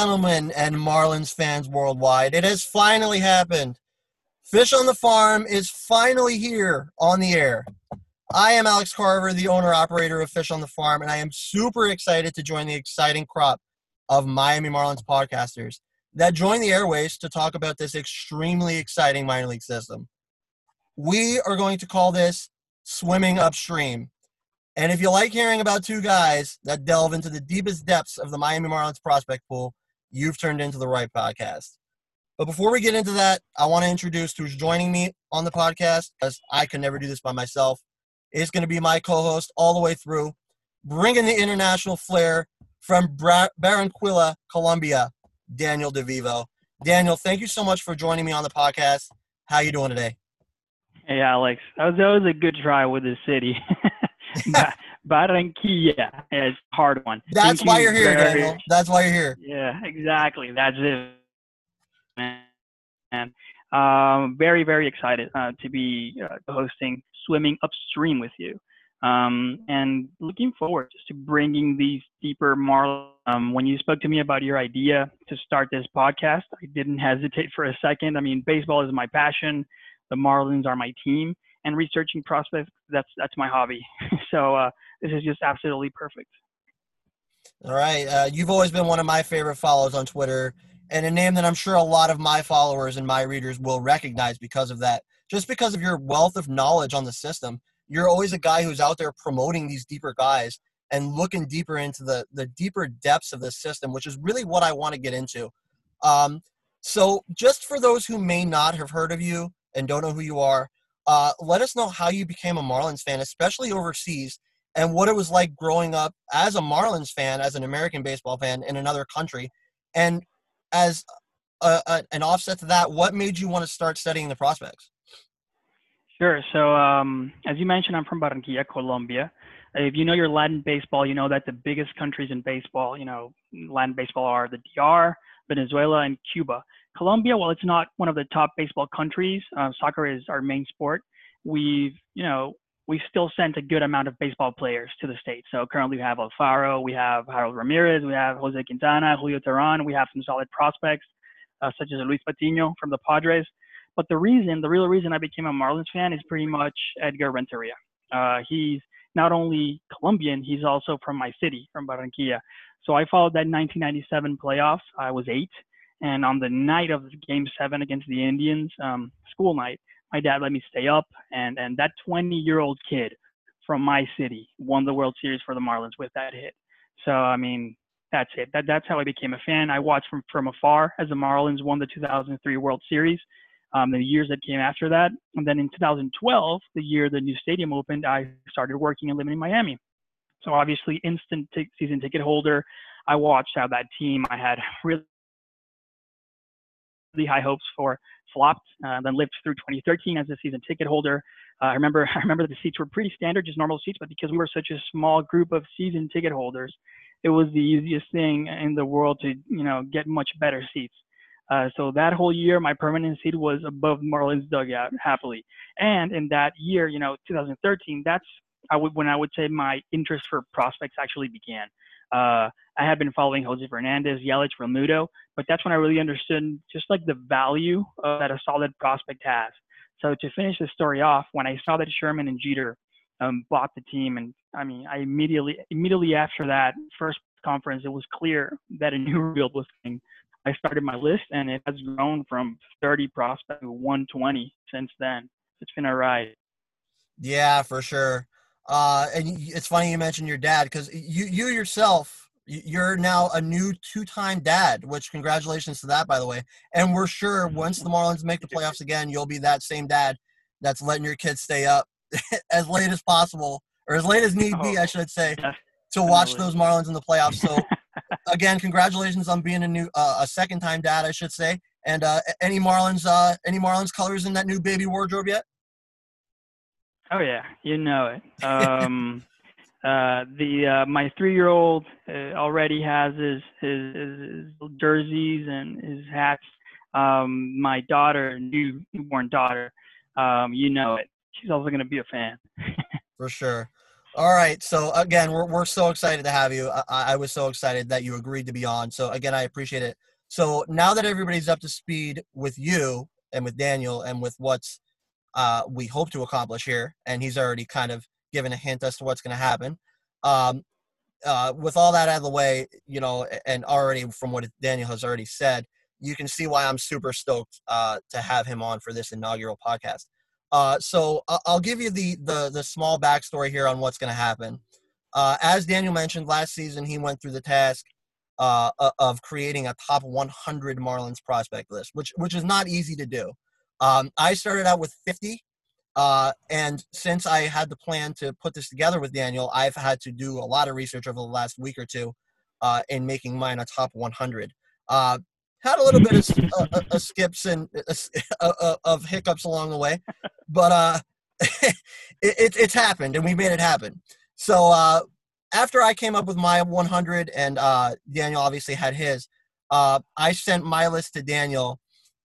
Gentlemen, and Marlins fans worldwide, it has finally happened. Fish on the Farm is finally here on the air. I am Alex Carver, the owner operator of Fish on the Farm, and I am super excited to join the exciting crop of Miami Marlins podcasters that join the airways to talk about this extremely exciting minor league system. We are going to call this Swimming Upstream. And if you like hearing about two guys that delve into the deepest depths of the Miami Marlins prospect pool, you've turned into the right podcast. But before we get into that, I want to introduce who's joining me on the podcast, as I could never do this by myself. It's going to be my co-host all the way through, bringing the international flair from Bra- Barranquilla, Colombia, Daniel DeVivo. Daniel, thank you so much for joining me on the podcast. How you doing today? Hey, Alex. That was, that was a good try with the city. Barranquilla is a hard one. That's Thank why you you're here, very- Daniel. That's why you're here. Yeah, exactly. That's it. Man. Um, very, very excited uh, to be uh, hosting Swimming Upstream with you. Um, and looking forward just to bringing these deeper Marlins. Um, when you spoke to me about your idea to start this podcast, I didn't hesitate for a second. I mean, baseball is my passion. The Marlins are my team, and researching prospects that's that's my hobby. so uh, this is just absolutely perfect. All right. Uh, you've always been one of my favorite follows on Twitter, and a name that I'm sure a lot of my followers and my readers will recognize because of that. Just because of your wealth of knowledge on the system, you're always a guy who's out there promoting these deeper guys and looking deeper into the the deeper depths of the system, which is really what I want to get into. Um, so, just for those who may not have heard of you and don't know who you are, uh, let us know how you became a Marlins fan, especially overseas, and what it was like growing up as a Marlins fan, as an American baseball fan in another country, and as a, a, an offset to that, what made you want to start studying the prospects? Sure. So, um, as you mentioned, I'm from Barranquilla, Colombia. If you know your Latin baseball, you know that the biggest countries in baseball, you know, Latin baseball are the DR, Venezuela, and Cuba. Colombia, while it's not one of the top baseball countries, uh, soccer is our main sport. We've, you know, we still sent a good amount of baseball players to the states. So currently we have Alfaro, we have Harold Ramirez, we have Jose Quintana, Julio Teheran, we have some solid prospects uh, such as Luis Patino from the Padres. But the reason, the real reason I became a Marlins fan is pretty much Edgar Renteria. Uh, he's not only Colombian, he's also from my city, from Barranquilla. So I followed that 1997 playoffs. I was eight, and on the night of Game Seven against the Indians, um, school night, my dad let me stay up, and and that 20-year-old kid from my city won the World Series for the Marlins with that hit. So I mean, that's it. That that's how I became a fan. I watched from from afar as the Marlins won the 2003 World Series um, the years that came after that. And then in 2012, the year the new stadium opened, I started working and living in Miami. So obviously, instant t- season ticket holder. I watched how that team I had really, really high hopes for flopped. Uh, then lived through 2013 as a season ticket holder. Uh, I remember I remember the seats were pretty standard, just normal seats, but because we were such a small group of season ticket holders, it was the easiest thing in the world to you know get much better seats. Uh, so that whole year, my permanent seat was above Marlins dugout happily. And in that year, you know, 2013, that's I would when I would say my interest for prospects actually began. Uh, I had been following Jose Fernandez, Yelich, Realmuto, but that's when I really understood just like the value uh, that a solid prospect has. So to finish the story off, when I saw that Sherman and Jeter um, bought the team, and I mean, I immediately immediately after that first conference, it was clear that a new rebuild was coming. I started my list, and it has grown from 30 prospects to 120 since then. It's been a ride. Yeah, for sure. Uh, and it's funny you mentioned your dad because you you yourself you're now a new two-time dad. Which congratulations to that, by the way. And we're sure once the Marlins make the playoffs again, you'll be that same dad that's letting your kids stay up as late as possible or as late as need be, I should say, to watch those Marlins in the playoffs. So again, congratulations on being a new uh, a second-time dad, I should say. And uh, any Marlins uh, any Marlins colors in that new baby wardrobe yet? Oh yeah, you know it. Um, uh, the uh, my three-year-old uh, already has his, his his jerseys and his hats. Um, my daughter, new newborn daughter, um, you know it. She's also going to be a fan. For sure. All right. So again, we're we're so excited to have you. I, I was so excited that you agreed to be on. So again, I appreciate it. So now that everybody's up to speed with you and with Daniel and with what's uh, we hope to accomplish here, and he's already kind of given a hint as to what's going to happen. Um, uh, with all that out of the way, you know, and already from what Daniel has already said, you can see why I'm super stoked uh, to have him on for this inaugural podcast. Uh, so I'll give you the, the the small backstory here on what's going to happen. Uh, as Daniel mentioned, last season he went through the task uh, of creating a top 100 Marlins prospect list, which which is not easy to do. Um, I started out with 50, uh, and since I had the plan to put this together with Daniel, I've had to do a lot of research over the last week or two uh, in making mine a top 100. Uh, had a little bit of, uh, uh, uh, skips and of hiccups along the way, but uh, it, it, it's happened and we made it happen. So uh, after I came up with my 100 and uh, Daniel obviously had his, uh, I sent my list to Daniel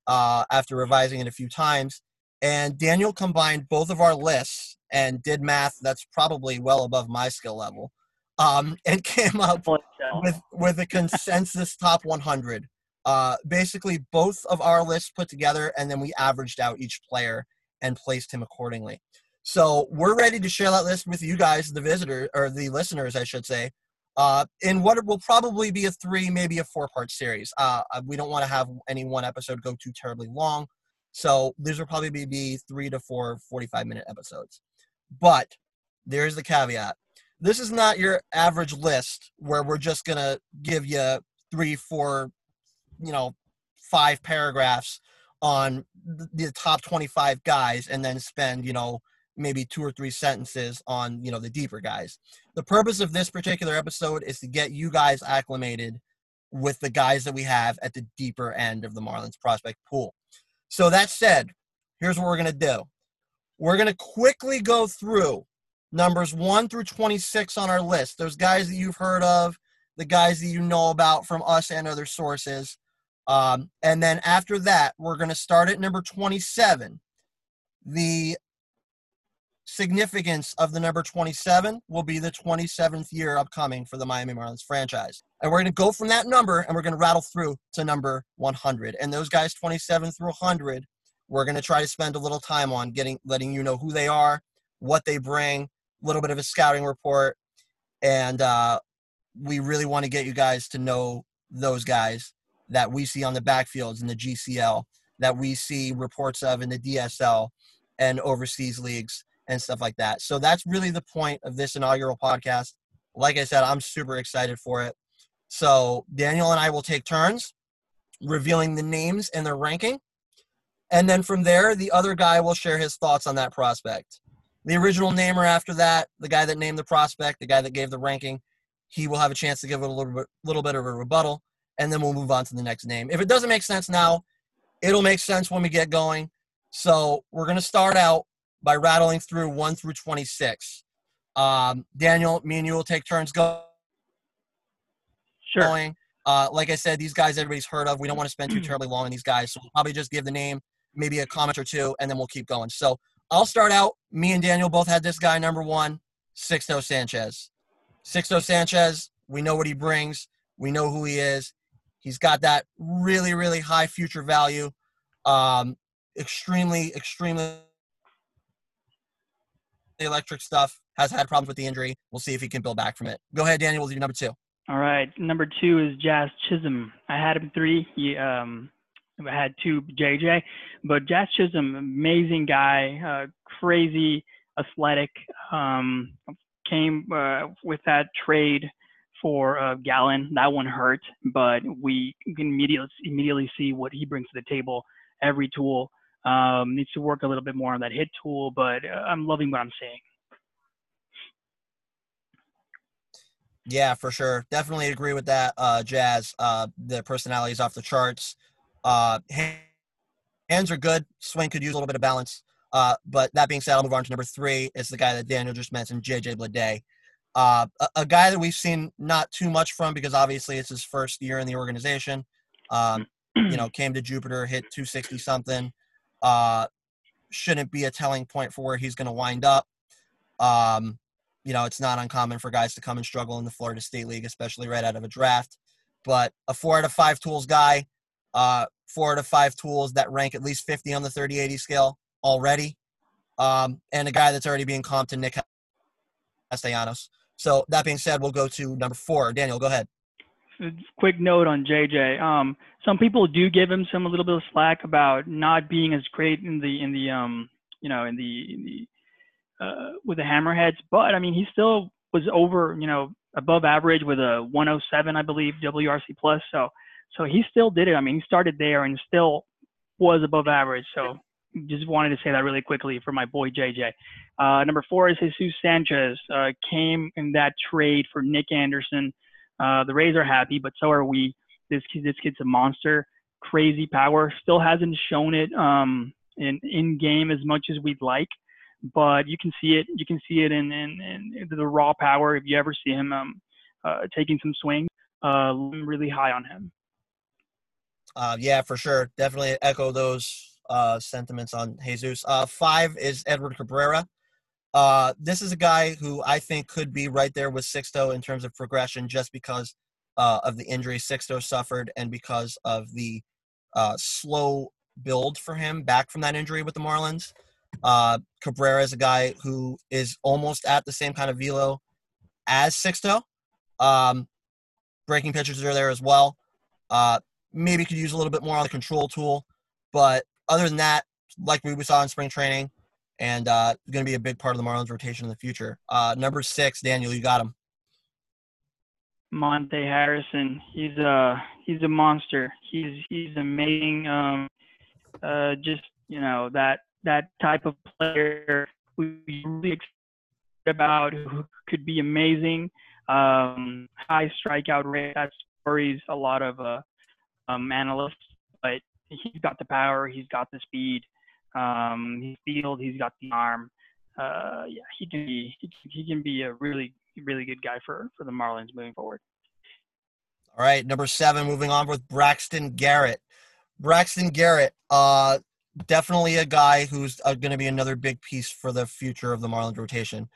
uh, after revising it a few times, and Daniel combined both of our lists and did math that's probably well above my skill level, um, and came up with with a consensus top 100. Uh, basically, both of our lists put together, and then we averaged out each player and placed him accordingly. So we're ready to share that list with you guys, the visitor or the listeners, I should say, uh, in what will probably be a three, maybe a four-part series. Uh, uh we don't want to have any one episode go too terribly long, so these will probably be three to four 45-minute episodes. But there's the caveat: this is not your average list where we're just gonna give you three, four, you know, five paragraphs on the top 25 guys and then spend, you know, maybe two or three sentences on, you know, the deeper guys. The purpose of this particular episode is to get you guys acclimated with the guys that we have at the deeper end of the Marlins prospect pool. So that said, here's what we're going to do. We're going to quickly go through numbers 1 through 26 on our list. Those guys that you've heard of, the guys that you know about from us and other sources. Um, and then after that, we're going to start at number 27. The significance of the number 27 will be the 27th year upcoming for the Miami Marlins franchise. And we're going to go from that number and we're going to rattle through to number 100. And those guys 27 through 100, we're going to try to spend a little time on getting letting you know who they are, what they bring, a little bit of a scouting report, and uh, we really want to get you guys to know those guys that we see on the backfields in the GCL, that we see reports of in the DSL and overseas leagues and stuff like that. So that's really the point of this inaugural podcast. Like I said, I'm super excited for it. So Daniel and I will take turns revealing the names and their ranking. And then from there, the other guy will share his thoughts on that prospect. The original namer after that, the guy that named the prospect, the guy that gave the ranking, he will have a chance to give it a little bit, little bit of a rebuttal, and then we'll move on to the next name. If it doesn't make sense now, it'll make sense when we get going. So we're going to start out by rattling through 1 through 26. Um, Daniel, me and you will take turns go- sure. going. Uh, like I said, these guys everybody's heard of. We don't want to spend too terribly long on these guys, so we'll probably just give the name, maybe a comment or two, and then we'll keep going. So I'll start out. Me and Daniel both had this guy number one, Sixto Sanchez. Sixto Sanchez, we know what he brings. We know who he is. He's got that really, really high future value. Um, extremely, extremely the electric stuff. Has had problems with the injury. We'll see if he can build back from it. Go ahead, Daniel. We'll do number two. All right. Number two is Jazz Chisholm. I had him three. He, um, I had two JJ, but Jazz Chisholm, amazing guy, uh, crazy athletic. Um, came uh, with that trade for uh, Gallen. That one hurt, but we can immediately immediately see what he brings to the table. Every tool um, needs to work a little bit more on that hit tool, but uh, I'm loving what I'm seeing. Yeah, for sure. Definitely agree with that, uh, Jazz. Uh, the personality is off the charts. Uh, hands are good. Swing could use a little bit of balance. Uh, but that being said, I'll move on to number three. It's the guy that Daniel just mentioned, JJ Bleday. Uh, a, a, guy that we've seen not too much from because obviously it's his first year in the organization. Um, you know, came to Jupiter, hit 260 something uh, shouldn't be a telling point for where he's going to wind up. Um, you know, it's not uncommon for guys to come and struggle in the Florida State League, especially right out of a draft. But a four out of five tools guy, uh, four out of five tools that rank at least 50 on the 3080 scale already, um, and a guy that's already being comped to Nick Castellanos. So that being said, we'll go to number four. Daniel, go ahead. Quick note on JJ. Um, some people do give him some a little bit of slack about not being as great in the in the um, you know in the, in the uh, with the hammerheads, but I mean he still was over you know above average with a 107 I believe WRC plus. So so he still did it. I mean he started there and still was above average. So just wanted to say that really quickly for my boy JJ. Uh, number four is Jesus Sanchez. Uh, came in that trade for Nick Anderson. Uh, the Rays are happy, but so are we. This kid, this kid's a monster. Crazy power. Still hasn't shown it um, in in game as much as we'd like, but you can see it. You can see it in in, in the raw power. If you ever see him um, uh, taking some swings, uh, I'm really high on him. Uh, yeah, for sure. Definitely echo those uh, sentiments on Jesus. Uh, five is Edward Cabrera. Uh, this is a guy who I think could be right there with Sixto in terms of progression, just because uh, of the injury Sixto suffered and because of the uh, slow build for him back from that injury with the Marlins. Uh, Cabrera is a guy who is almost at the same kind of velo as Sixto. Um, breaking pitches are there as well. Uh, maybe could use a little bit more on the control tool, but other than that, like we saw in spring training, and uh, going to be a big part of the Marlins rotation in the future. Uh, number six, Daniel, you got him. Monte Harrison, he's a he's a monster. He's he's amazing. Um, uh, just you know that that type of player we really excited about who could be amazing. Um, high strikeout rate. That worries a lot of uh, um, analysts, but he's got the power, he's got the speed, um, he's field, he's got the arm. Uh, yeah, he can be he, can be a really really good guy for for the Marlins moving forward. All right, number seven, moving on with Braxton Garrett. Braxton Garrett, uh, definitely a guy who's uh, going to be another big piece for the future of the Marlins rotation.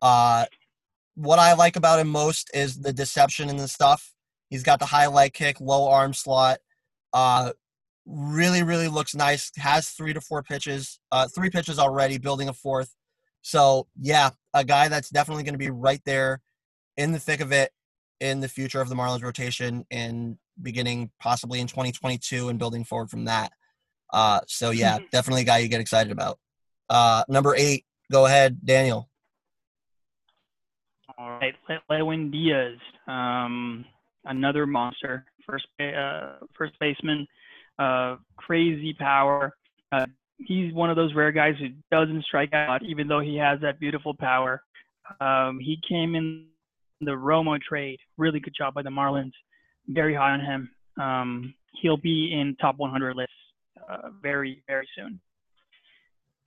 Uh, what I like about him most is the deception and the stuff. He's got the high leg kick, low arm slot. Uh, really, really looks nice. Has three to four pitches, uh, three pitches already, building a fourth. So yeah, a guy that's definitely going to be right there in the thick of it in the future of the Marlins rotation and beginning possibly in 2022 and building forward from that. Uh, so yeah, mm-hmm. definitely a guy you get excited about. Uh, number eight, go ahead, Daniel. All right, Lewin Diaz, um, another monster, first uh, first baseman uh, crazy power. Uh, he's one of those rare guys who doesn't strike out, even though he has that beautiful power. Um, he came in the Romo trade. Really good job by the Marlins. Very high on him. Um, he'll be in top 100 lists uh, very, very soon.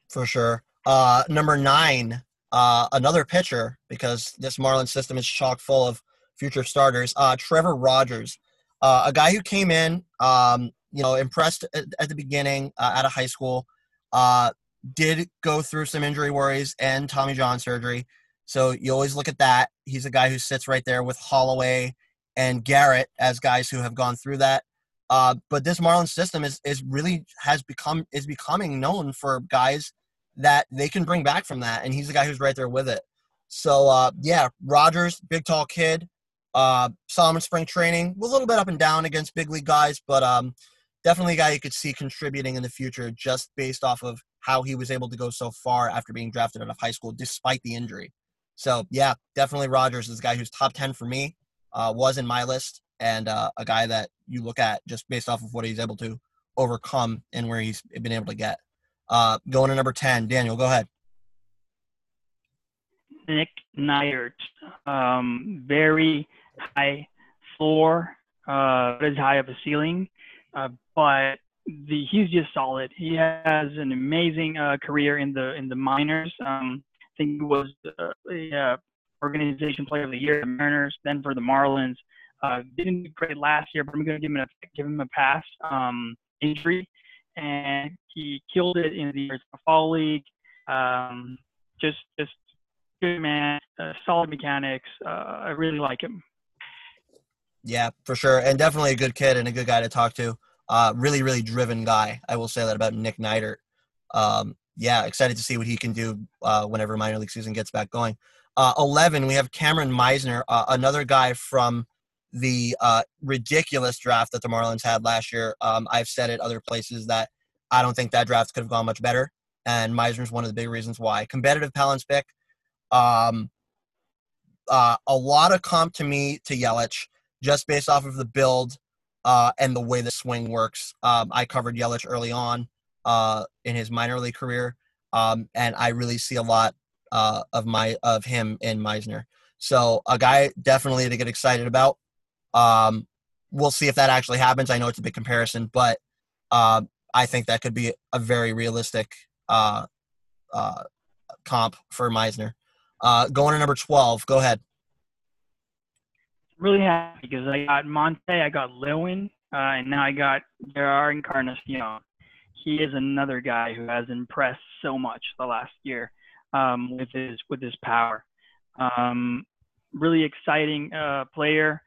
For sure. Uh, number nine, uh, another pitcher, because this Marlins system is chock full of future starters. Uh, Trevor Rogers, uh, a guy who came in um, you know, impressed at, at the beginning uh, out of high school. Uh, did go through some injury worries and Tommy John surgery. So you always look at that. He's a guy who sits right there with Holloway and Garrett as guys who have gone through that. Uh, but this Marlins system is is really has become is becoming known for guys that they can bring back from that, and he's the guy who's right there with it. So uh, yeah, Rogers, big tall kid. Uh, saw him in spring training, a little bit up and down against big league guys, but um, definitely a guy you could see contributing in the future just based off of how he was able to go so far after being drafted out of high school despite the injury. So yeah, definitely Rogers is a guy who's top ten for me, uh, was in my list, and uh, a guy that you look at just based off of what he's able to overcome and where he's been able to get. Uh, going to number ten, Daniel, go ahead. Nick Neidert, um, very high floor, uh, as high of a ceiling. Uh, but the he's just solid. He has an amazing uh, career in the in the minors. Um, I think he was uh, uh, organization player of the year, the Mariners, then for the Marlins. Uh, didn't do great last year, but I'm going to give him a give him a pass. Um, injury, and he killed it in the Fall League. Um, just just good man, uh, solid mechanics. Uh, I really like him. Yeah, for sure, and definitely a good kid and a good guy to talk to. Uh, really, really driven guy. I will say that about Nick Neidert. Um, yeah, excited to see what he can do uh, whenever minor league season gets back going. Uh, 11, we have Kameron Misner, uh, another guy from the uh, ridiculous draft that the Marlins had last year. Um, I've said it other places that I don't think that draft could have gone much better, and Misner's one of the big reasons why. Competitive Balance pick. Um, uh, a lot of comp to me to Yelich just based off of the build uh, and the way the swing works. Um, I covered Yelich early on uh, in his minor league career, um, and I really see a lot uh, of my of him in Misner. So a guy definitely to get excited about. Um, we'll see if that actually happens. I know it's a big comparison, but uh, I think that could be a very realistic uh, uh, comp for Misner. Uh, going to number 12. Go ahead. Really happy because I got Monte, I got Lewin, uh, and now I got Jerar Encarnacion. He is another guy who has impressed so much the last year um, with his with his power. Um, really exciting uh, player,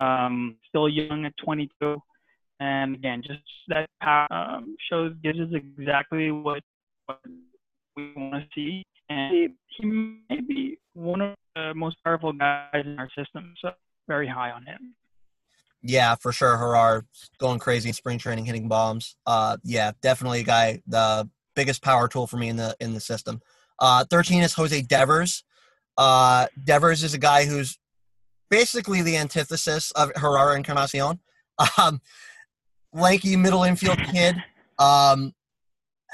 um, still young at 22, and again, just that power um, shows gives us exactly what, what we want to see and he, he may be one of the most powerful guys in our system. So very high on him. Yeah, for sure. Jerar going crazy in spring training, hitting bombs. Uh, yeah, definitely a guy. The biggest power tool for me in the in the system. Uh, Thirteen is Jose Devers. Uh, Devers is a guy who's basically the antithesis of Jerar Encarnacion. Um, lanky middle infield kid. Um,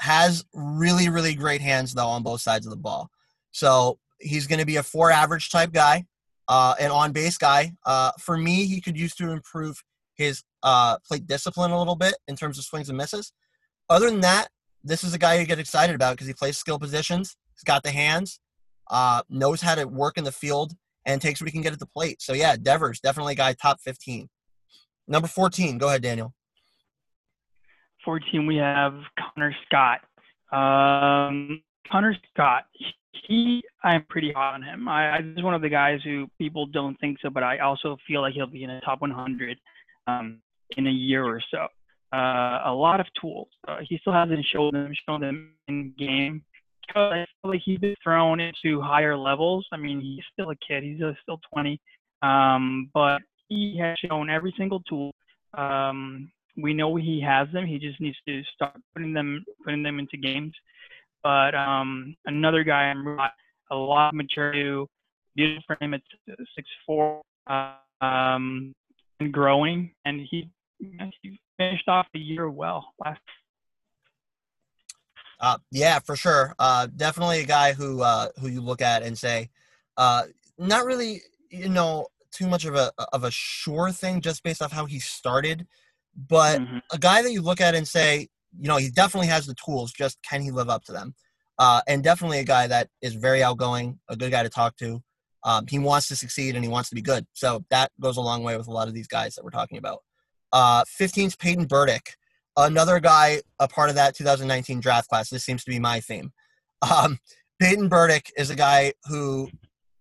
has really, really great hands, though, on both sides of the ball. So he's going to be a four average type guy, uh, an on base guy. Uh, for me, he could use to improve his uh, plate discipline a little bit in terms of swings and misses. Other than that, this is a guy you get excited about because he plays skill positions. He's got the hands, uh, knows how to work in the field, and takes what he can get at the plate. So, yeah, Devers, definitely a guy top 15. Number 14, go ahead, Daniel. 14, we have Connor Scott. Um, Connor Scott, he, I'm pretty hot on him. I, I, he's one of the guys who people don't think so, but I also feel like he'll be in the top 100 um, in a year or so. Uh, a lot of tools. Uh, he still hasn't shown them, shown them in game. I feel like he's been thrown into higher levels. I mean, he's still a kid. He's still 20, um, but he has shown every single tool. Um, we know he has them. He just needs to start putting them putting them into games. But um, another guy I'm a lot of maturity, beautiful him at six four, uh, um, and growing, and he he finished off the year well last. Uh, yeah, for sure. Uh, definitely a guy who uh, who you look at and say, uh, not really, you know, too much of a of a sure thing just based off how he started but mm-hmm. a guy that you look at and say, you know, he definitely has the tools. Just can he live up to them? Uh, and definitely a guy that is very outgoing, a good guy to talk to. Um, he wants to succeed and he wants to be good. So that goes a long way with a lot of these guys that we're talking about. Uh, 15th, Peyton Burdick, another guy, a part of that 2019 draft class. This seems to be my theme. Um, Peyton Burdick is a guy who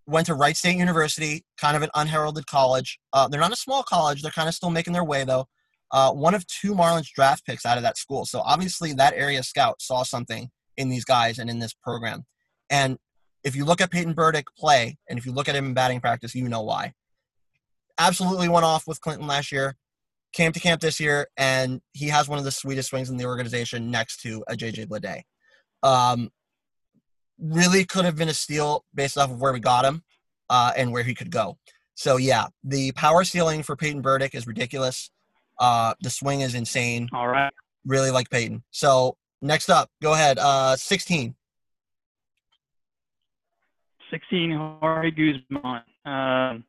went to Wright State University, kind of an unheralded college. Uh, they're not a small college. They're kind of still making their way, though uh, one of two Marlins draft picks out of that school. So obviously, that area scout saw something in these guys and in this program. And if you look at Peyton Burdick play, and if you look at him in batting practice, you know why. Absolutely went off with Clinton last year, came to camp this year, and he has one of the sweetest swings in the organization next to a JJ Bleday. Um, really could have been a steal based off of where we got him uh, and where he could go. So yeah, the power ceiling for Peyton Burdick is ridiculous. Uh, the swing is insane. All right. Really like Peyton. So next up, go ahead. Uh, 16. 16, Jorge Guzman. Um,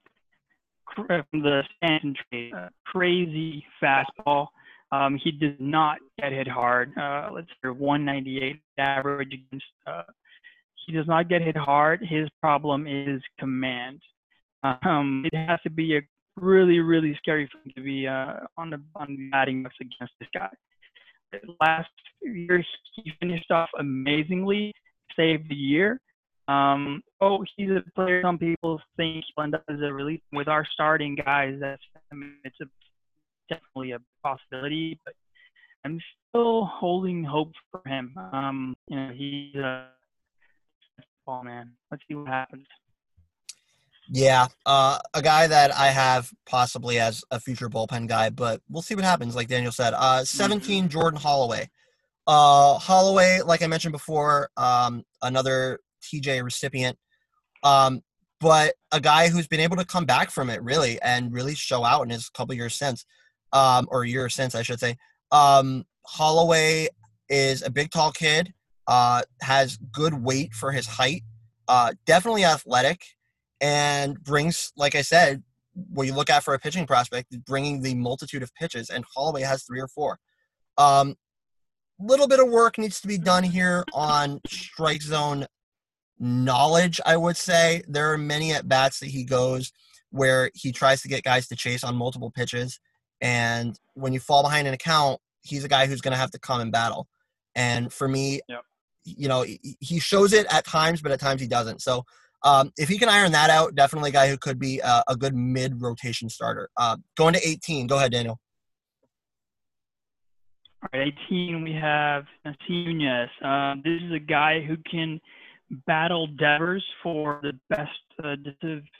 from the Stanton trade, uh, crazy fastball. Um, he does not get hit hard. Uh, let's say 198 average against. Uh, he does not get hit hard. His problem is command. Um, it has to be a really, really scary for him to be uh, on the on the batting box against this guy. Last year, he finished off amazingly, saved the year. Um, oh, he's a player. Some people think he'll end up as a relief with our starting guys. That's I mean, it's a definitely a possibility, but I'm still holding hope for him. Um, you know, he's a ball man. Let's see what happens. Yeah, uh, a guy that I have possibly as a future bullpen guy, but we'll see what happens. Like Daniel said, uh, 17 mm-hmm. Jordan Holloway. Uh, Holloway, like I mentioned before, um, another TJ recipient, um, but a guy who's been able to come back from it really and really show out in his couple years since, um, or year since I should say. Um, Holloway is a big, tall kid. Uh, has good weight for his height. Uh, definitely athletic, and brings, like I said, what you look at for a pitching prospect, bringing the multitude of pitches. And Holloway has three or four. Um, little bit of work needs to be done here on strike zone knowledge. I would say there are many at bats that he goes where he tries to get guys to chase on multiple pitches, and when you fall behind an account, he's a guy who's going to have to come and battle. And for me, yep. you know, he shows it at times, but at times he doesn't. So um, if he can iron that out, definitely a guy who could be a, a good mid rotation starter. Uh, going to 18. Go ahead, Daniel. All right, 18, we have Nasim Nunez. Um, this is a guy who can battle Devers for the best uh,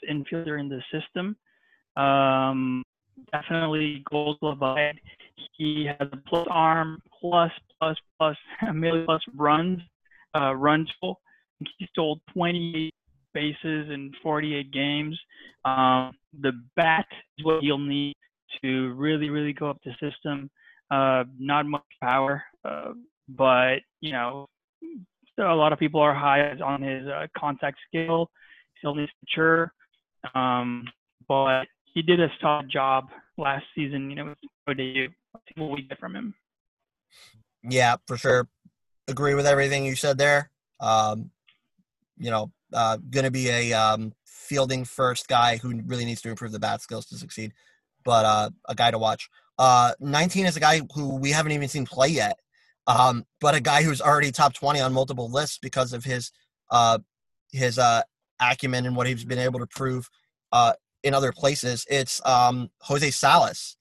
infielder in the system. Um, definitely gold glove. He has a plus arm, plus, plus, plus, a million plus runs, uh, runs full. He stole 28 bases in 48 games. Um, the bat is what he'll need to really, really go up the system. Uh, not much power, uh, but you know, a lot of people are high on his uh, contact skill. Still needs to mature, um, but he did a solid job last season. You know, with ODU. Let's what we get from him. Yeah, for sure. Agree with everything you said there. Um, you know, uh, going to be a um, fielding first guy who really needs to improve the bat skills to succeed, but uh, a guy to watch. Uh, 19 is a guy who we haven't even seen play yet, um, but a guy who's already top 20 on multiple lists because of his uh, his uh, acumen and what he's been able to prove uh, in other places. It's um, Jose Salas.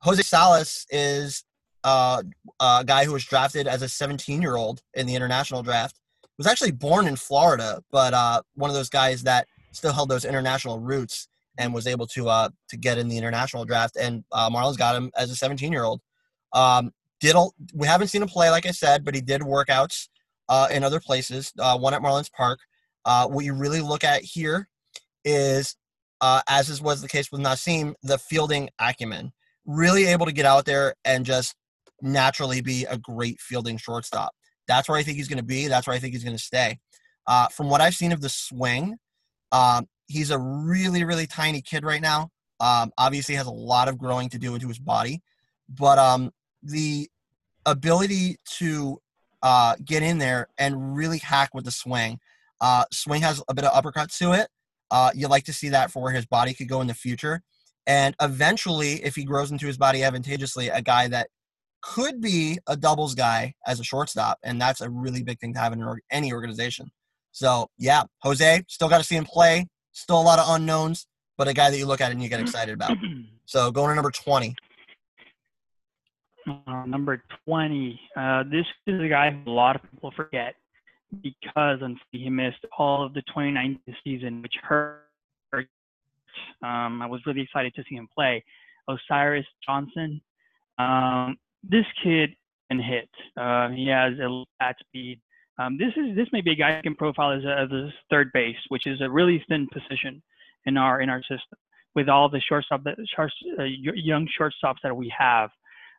Jose Salas is uh, a guy who was drafted as a 17 year old in the international draft was actually born in Florida, but uh, one of those guys that still held those international roots and was able to uh, to get in the international draft. And uh, Marlins got him as a 17 year old. Um, did we haven't seen him play, like I said, but he did workouts uh, in other places. Uh, one at Marlins Park. Uh, what you really look at here is, uh, as is was the case with Nasim, the fielding acumen. Really able to get out there and just naturally be a great fielding shortstop. That's where I think he's going to be. That's where I think he's going to stay. Uh, from what I've seen of the swing, um, he's a really, really tiny kid right now. Um, obviously, has a lot of growing to do into his body, but um, the ability to uh, get in there and really hack with the swing. Uh, swing has a bit of uppercut to it. Uh, you like to see that for where his body could go in the future. And eventually, if he grows into his body advantageously, a guy that could be a doubles guy as a shortstop, and that's a really big thing to have in any organization. So yeah, Jose still got to see him play. Still a lot of unknowns, but a guy that you look at and you get excited about. So going to number twenty. Uh, number 20. Uh, this is a guy a lot of people forget because he missed all of the 2019 season, which hurt. Um, I was really excited to see him play. Osiris Johnson. Um, this kid can hit. Uh, he has a bat speed. Um, this is this may be a guy who can profile as a, as a third base, which is a really thin position in our in our system with all the shortstop that uh, young shortstops that we have.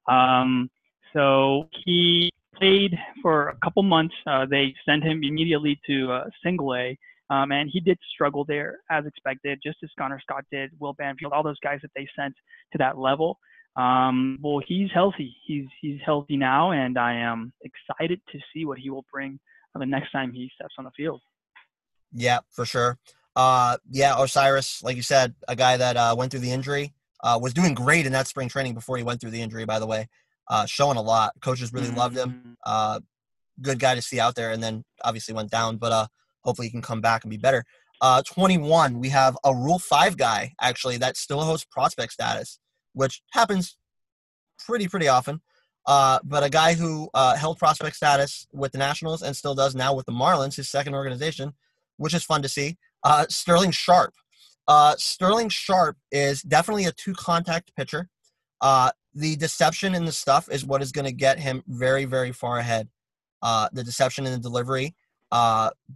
Um, so he played for a couple months. Uh, they sent him immediately to uh, Single A, um, and he did struggle there as expected, just as Connor Scott did, Will Banfield, all those guys that they sent to that level. Um, well, he's healthy. He's he's healthy now, and I am excited to see what he will bring the next time he steps on the field. Yeah, for sure. Uh, yeah, Osiris, like you said, a guy that uh, went through the injury, uh, was doing great in that spring training before he went through the injury. By the way, uh, showing a lot. Coaches really mm-hmm. loved him. Uh, good guy to see out there, and then obviously went down. But uh, hopefully he can come back and be better. Uh, 21, we have a Rule 5 guy, actually, that still hosts prospect status, which happens pretty, pretty often. Uh, but a guy who uh, held prospect status with the Nationals and still does now with the Marlins, his second organization, which is fun to see. Uh, Sterling Sharp. Uh, Sterling Sharp is definitely a two contact pitcher. Uh, the deception in the stuff is what is going to get him very, very far ahead. Uh, the deception in the delivery,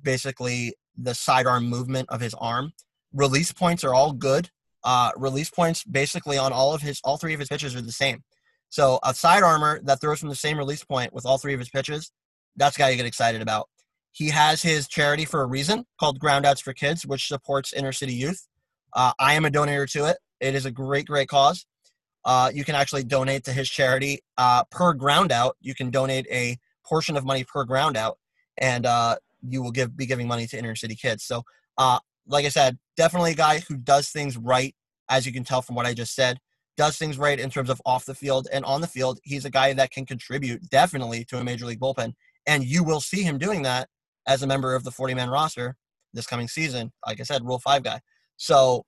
basically the sidearm movement of his arm. Release points are all good. Release points basically on all of his, all three of his pitches are the same. So a side armor that throws from the same release point with all three of his pitches, that's guy you get excited about. He has his charity for a reason called Groundouts for Kids, which supports inner city youth. Uh, I am a donator to it. It is a great, great cause. Uh, you can actually donate to his charity uh, per groundout. You can donate a portion of money per groundout, and uh, you will give be giving money to inner city kids. So, uh, like I said, definitely a guy who does things right, as you can tell from what I just said does things right in terms of off the field and on the field. He's a guy that can contribute definitely to a major league bullpen. And you will see him doing that as a member of the 40 man roster this coming season. Like I said, Rule 5 guy. So,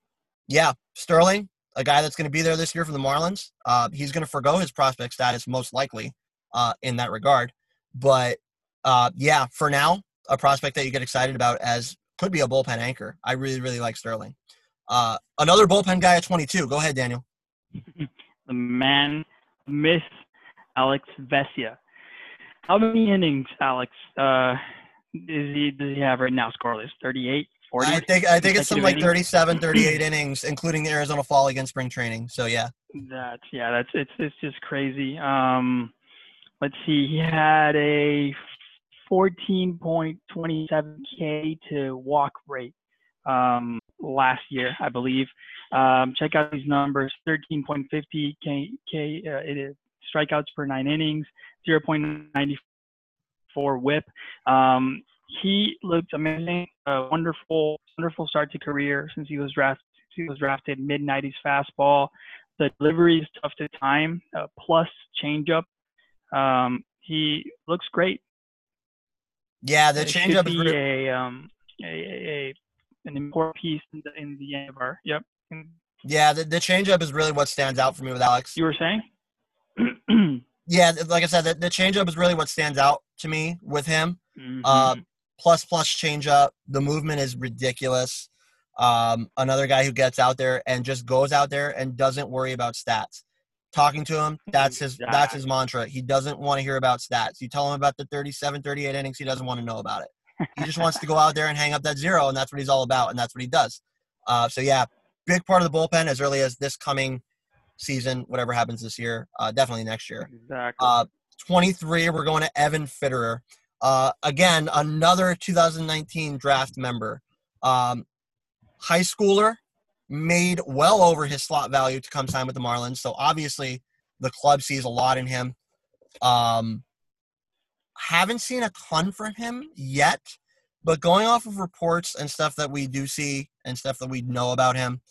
yeah, Sterling, a guy that's going to be there this year for the Marlins. Uh, he's going to forego his prospect status most likely uh, in that regard. But uh, yeah, for now, a prospect that you get excited about as could be a bullpen anchor. I really, really like Sterling. Uh, another bullpen guy at 22. Go ahead, Daniel. the man, Miss Alex Vesia. How many innings, Alex, uh, is he, does he have right now scoreless? 38, 40? I think, I think it's something like 37, 38 innings, including the Arizona Fall against spring training. So, yeah. That's, yeah, that's, it's, it's just crazy. Um, let's see, he had a 14.27K to walk rate um, last year, I believe. Um, check out these numbers: 13.50 K, K uh, it is strikeouts per nine innings, 0.94 WHIP. Um, he looked amazing. A wonderful, wonderful start to career since he was drafted. He was drafted mid 90s fastball. The delivery is tough to time. Uh, plus changeup. Um, he looks great. Yeah, the changeup is a, um, a, a, an important piece in the, in the end of our. Yep. Yeah, the, the changeup is really what stands out for me with Alex. You were saying? yeah, like I said, the, the changeup is really what stands out to me with him. Mm-hmm. Uh, plus plus changeup. The movement is ridiculous. Um, another guy who gets out there and just goes out there and doesn't worry about stats. Talking to him, that's his that's his mantra. He doesn't want to hear about stats. You tell him about the 37, 38 innings, he doesn't want to know about it. He just wants to go out there and hang up that zero, and that's what he's all about, and that's what he does. Uh, so yeah, big part of the bullpen as early as this coming season, whatever happens this year, uh, definitely next year. Exactly. Uh, 23, we're going to Evan Fitterer. Uh, again, another 2019 draft member. Um, high schooler, made well over his slot value to come sign with the Marlins. So obviously, the club sees a lot in him. Um, haven't seen a ton from him yet, but going off of reports and stuff that we do see and stuff that we know about him,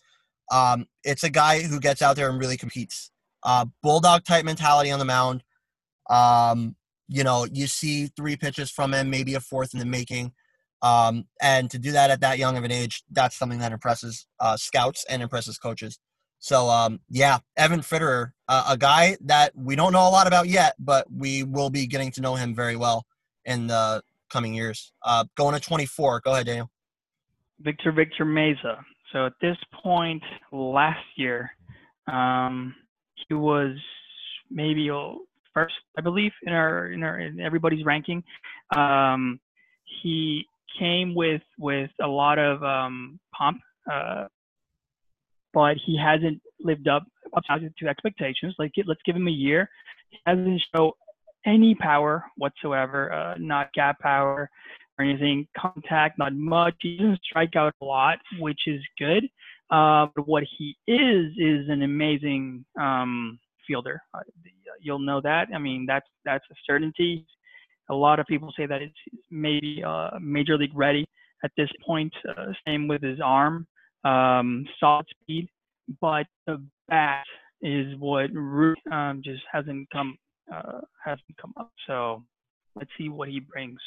um, it's a guy who gets out there and really competes. Uh, bulldog type mentality on the mound. Um, you know, you see three pitches from him, maybe a fourth in the making. Um, and to do that at that young of an age, that's something that impresses uh, scouts and impresses coaches. So, um, yeah, Evan Fitterer, uh, a guy that we don't know a lot about yet, but we will be getting to know him very well in the coming years. Uh, going to 24. Go ahead, Daniel. Victor Victor Mesa. So at this point last year, um, he was maybe first, I believe, in our in our in everybody's ranking. Um, he came with with a lot of um, pomp, uh, but he hasn't lived up to expectations. Like let's give him a year. He hasn't shown any power whatsoever, uh, not gap power, or anything. Contact, not much. He doesn't strike out a lot, which is good. Uh, but what he is is an amazing um, fielder. Uh, you'll know that. I mean, that's that's a certainty. A lot of people say that it's maybe uh, major league ready at this point. Uh, same with his arm, um, solid speed, but the bat is what um, just hasn't come uh, hasn't come up. So let's see what he brings.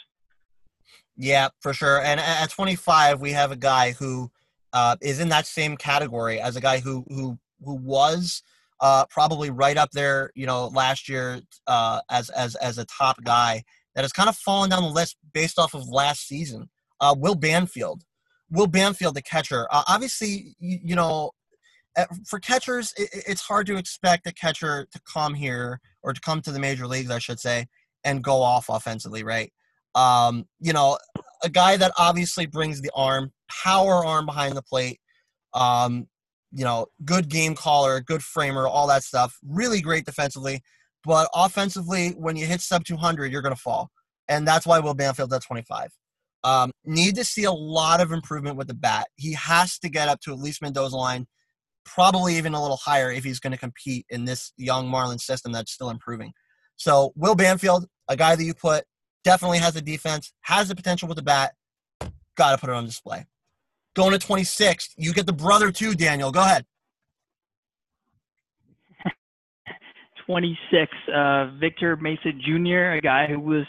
Yeah, for sure. And at 25, we have a guy who uh, is in that same category as a guy who who who was uh, probably right up there, you know, last year uh, as as as a top guy that has kind of fallen down the list based off of last season. Uh, Will Banfield, Will Banfield, the catcher. Uh, obviously, you, you, know, for catchers, it, it's hard to expect a catcher to come here or to come to the major leagues, I should say, and go off offensively, right? Um, you know, a guy that obviously brings the arm, power arm behind the plate. Um, you know, good game caller, good framer, all that stuff. Really great defensively, but offensively, when you hit sub 200, you're going to fall, and that's why Will Banfield at 25. Um, need to see a lot of improvement with the bat. He has to get up to at least Mendoza line, probably even a little higher if he's going to compete in this young Marlins system that's still improving. So Will Banfield, a guy that you put definitely has the defense, has the potential with the bat. Got to put it on display. Going to 26th, you get the brother too, Daniel. Go ahead. 26, uh, Victor Mesa Jr., a guy who was,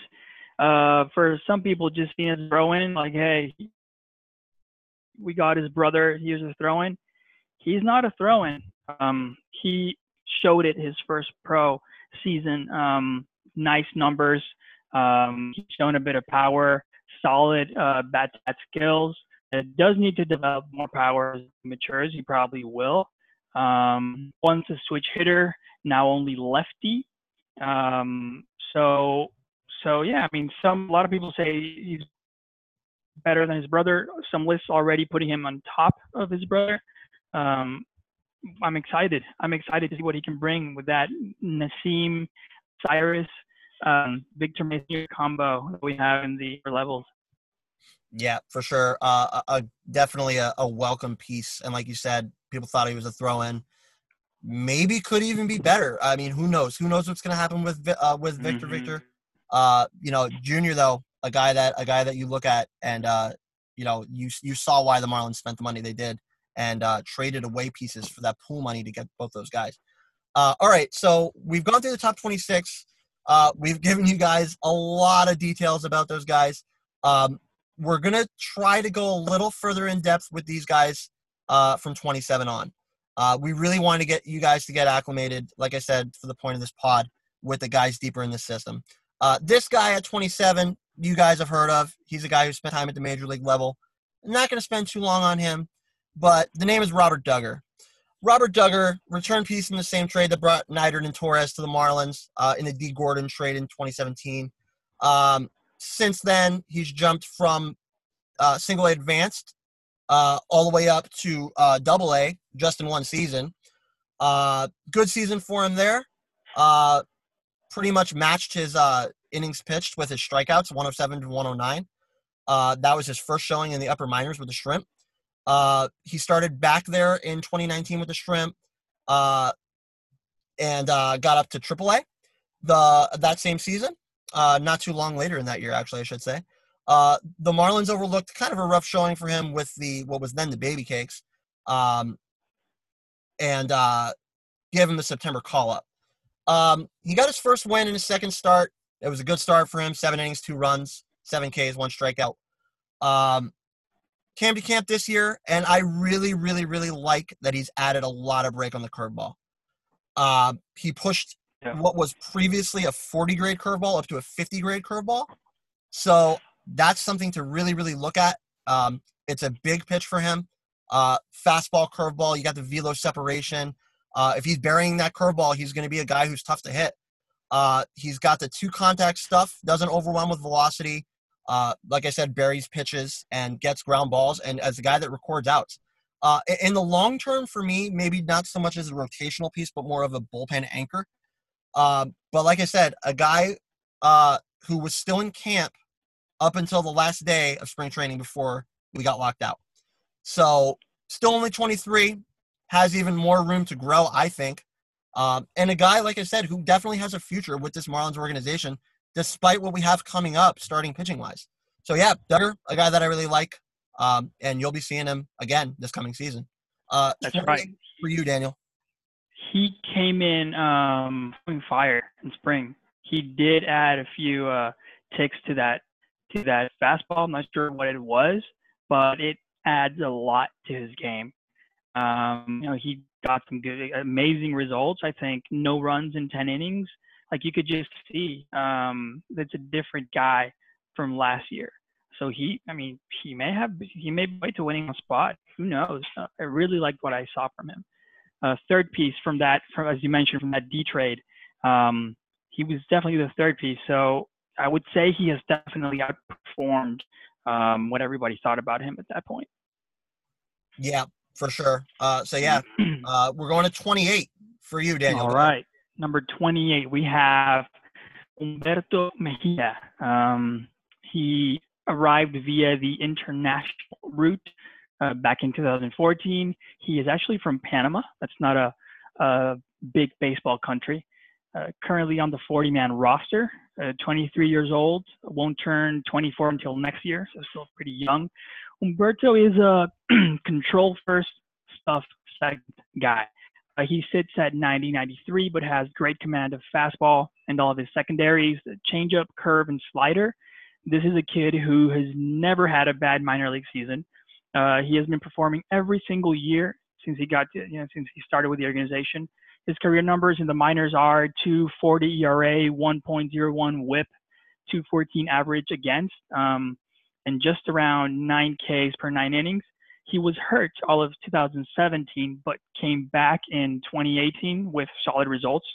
uh, for some people, just being a throw in, like, hey, we got his brother, he was a throw in. He's not a throw in. Um, he showed it his first pro season. Um, nice numbers, um, he's shown a bit of power, solid uh, bat bat skills. It does need to develop more power as he matures. He probably will. Um, once a switch hitter, now only lefty. Um, so, so yeah, I mean, some a lot of people say he's better than his brother. Some lists already putting him on top of his brother. Um, I'm excited. I'm excited to see what he can bring with that Nasim Cyrus um, Victor Mesa combo that we have in the levels. Yeah, for sure. Uh, a, a definitely a, a, welcome piece. And like you said, people thought he was a throw in. Maybe could even be better. I mean, who knows? Who knows what's going to happen with uh, with Victor mm-hmm. Victor? Uh, you know, Junior though, a guy that a guy that you look at and uh, you know you you saw why the Marlins spent the money they did and uh, traded away pieces for that pool money to get both those guys. Uh, all right, so we've gone through the top 26. Uh, we've given you guys a lot of details about those guys. Um, we're going to try to go a little further in depth with these guys uh, from 27 on. Uh, we really want to get you guys to get acclimated, like I said, for the point of this pod, with the guys deeper in the system. Uh, this guy at 27, you guys have heard of. He's a guy who spent time at the major league level. I'm not going to spend too long on him, but the name is Robert Dugger. Robert Dugger, return piece in the same trade that brought Neidert and Torres to the Marlins uh, in the Dee Gordon trade in 2017. Um, since then, he's jumped from uh, single A advanced uh, all the way up to uh, double A just in one season. Uh, good season for him there. Uh, pretty much matched his innings pitched with his strikeouts, 107 to 109. that was his first showing in the upper minors with the Shrimp. Uh, he started back there in 2019 with the Shrimp, uh, and uh, got up to AAA the that same season. Uh, not too long later in that year, actually, I should say. Uh, the Marlins overlooked kind of a rough showing for him with the what was then the Baby Cakes, um, and uh, gave him the September call up. Um, he got his first win in his second start. It was a good start for him. Seven innings, two runs, seven Ks, one strikeout. Um, came to camp this year, and I really, really, really like that he's added a lot of break on the curveball. Uh, he pushed yeah. what was previously a 40 grade curveball up to a 50 grade curveball. So that's something to really, really look at. Um, it's a big pitch for him. Uh, fastball, curveball, you got the velo separation. Uh, if he's burying that curveball, he's going to be a guy who's tough to hit. Uh, he's got the two contact stuff, doesn't overwhelm with velocity uh, like I said, buries pitches and gets ground balls, and as a guy that records outs. Uh, in the long term, for me, maybe not so much as a rotational piece, but more of a bullpen anchor. Uh, but like I said, a guy uh, who was still in camp up until the last day of spring training before we got locked out. So still only 23, has even more room to grow, I think. Um, and a guy, like I said, who definitely has a future with this Marlins organization despite what we have coming up starting pitching wise. So yeah, Dugger, a guy that I really like, um, and you'll be seeing him again this coming season. Uh, That's right. For you, Daniel. He came in um, fire in spring. He did add a few uh, ticks to that to that fastball. I'm not sure what it was, but it adds a lot to his game. Um, you know, he got some good, amazing results. I think no runs in 10 innings. Like you could just see, um, that's a different guy from last year. So he, I mean, he may have, he may be to winning a spot. Who knows? Uh, I really liked what I saw from him. Uh, third piece from that, from as you mentioned, from that D trade, um, he was definitely the third piece. So I would say he has definitely outperformed um, what everybody thought about him at that point. Yeah, for sure. Uh, so yeah, uh, we're going to 28 for you, Daniel. All right, number 28, we have Humberto Mejia. Um, he arrived via the international route uh, back in 2014. He is actually from Panama. That's not a, a big baseball country. Uh, currently on the 40 man roster, uh, 23 years old, won't turn 24 until next year, so still pretty young. Humberto is a control first stuff second guy. Uh, he sits at 90 93, but has great command of fastball and all of his secondaries, changeup, curve, and slider. This is a kid who has never had a bad minor league season. Uh, he has been performing every single year since he got, to, you know, since he started with the organization. His career numbers in the minors are 240 ERA, 1.01 WHIP, 214 average against, um, and just around 9 Ks per nine innings. He was hurt all of 2017, but came back in 2018 with solid results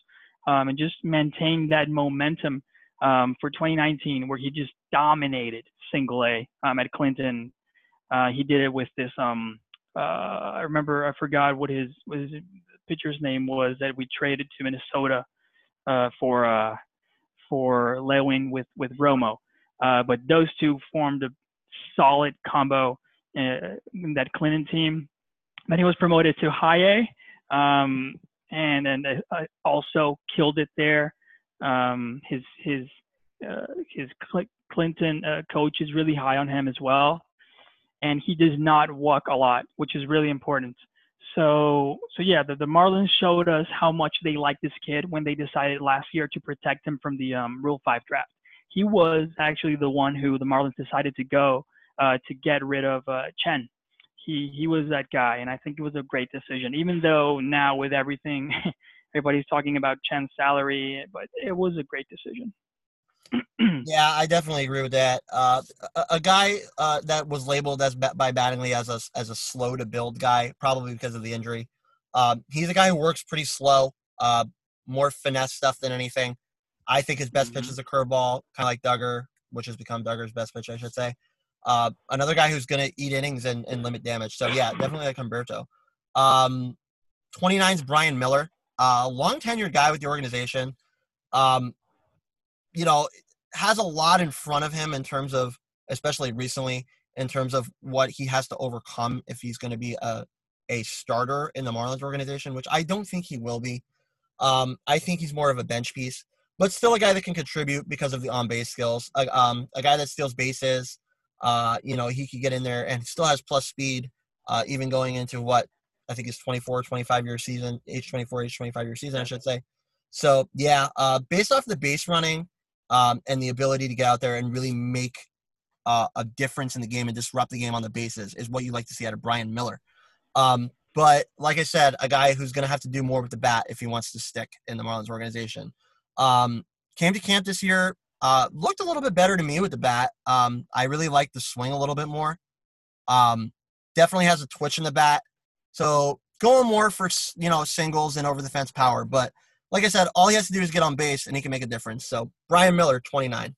um, and just maintained that momentum um, for 2019, where he just dominated single A um, at Clinton. Uh, he did it with this. Um, uh, I remember I forgot what his his pitcher's name was that we traded to Minnesota uh, for uh, for Lewin with with Romo. Uh, but those two formed a solid combo uh, in that Clinton team. Then he was promoted to high A, um, and then uh, also killed it there. Um, his his uh, his Clinton coach is really high on him as well, and he does not walk a lot, which is really important. So, so yeah, the, the Marlins showed us how much they liked this kid when they decided last year to protect him from the um, Rule 5 draft. He was actually the one who the Marlins decided to go uh, to get rid of uh, Chen. He, he was that guy, and I think it was a great decision, even though now with everything, everybody's talking about Chen's salary, but it was a great decision. yeah, I definitely agree with that. Uh, a, a, guy uh, that was labeled as by Mattingly as a as a slow to build guy, probably because of the injury. Um, he's a guy who works pretty slow, uh, more finesse stuff than anything. I think his best mm-hmm. pitch is a curveball, kind of like Dugger, which has become Dugger's best pitch, I should say. Uh, another guy who's going to eat innings and, and, limit damage. So yeah, definitely like Humberto. Um, 29 is Brian Miller, uh, long tenured guy with the organization. Um, you know, has a lot in front of him in terms of, especially recently, in terms of what he has to overcome if he's going to be a, a starter in the Marlins organization, which I don't think he will be. Um, I think he's more of a bench piece, but still a guy that can contribute because of the on base skills. A, um, a guy that steals bases. Uh, you know, he could get in there and still has plus speed, uh, even going into what I think is 24, 25 year season, age 24, age 25 year season, I should say. So, yeah, uh, based off the base running, um, and the ability to get out there and really make uh, a difference in the game and disrupt the game on the bases is what you like to see out of Brian Miller. Um, but like I said, a guy who's going to have to do more with the bat if he wants to stick in the Marlins organization. Um, came to camp this year, uh, looked a little bit better to me with the bat. Um, I really like the swing a little bit more. Um, definitely has a twitch in the bat. So going more for you know singles and over the fence power, but like I said, all he has to do is get on base and he can make a difference. So Brian Miller, 29.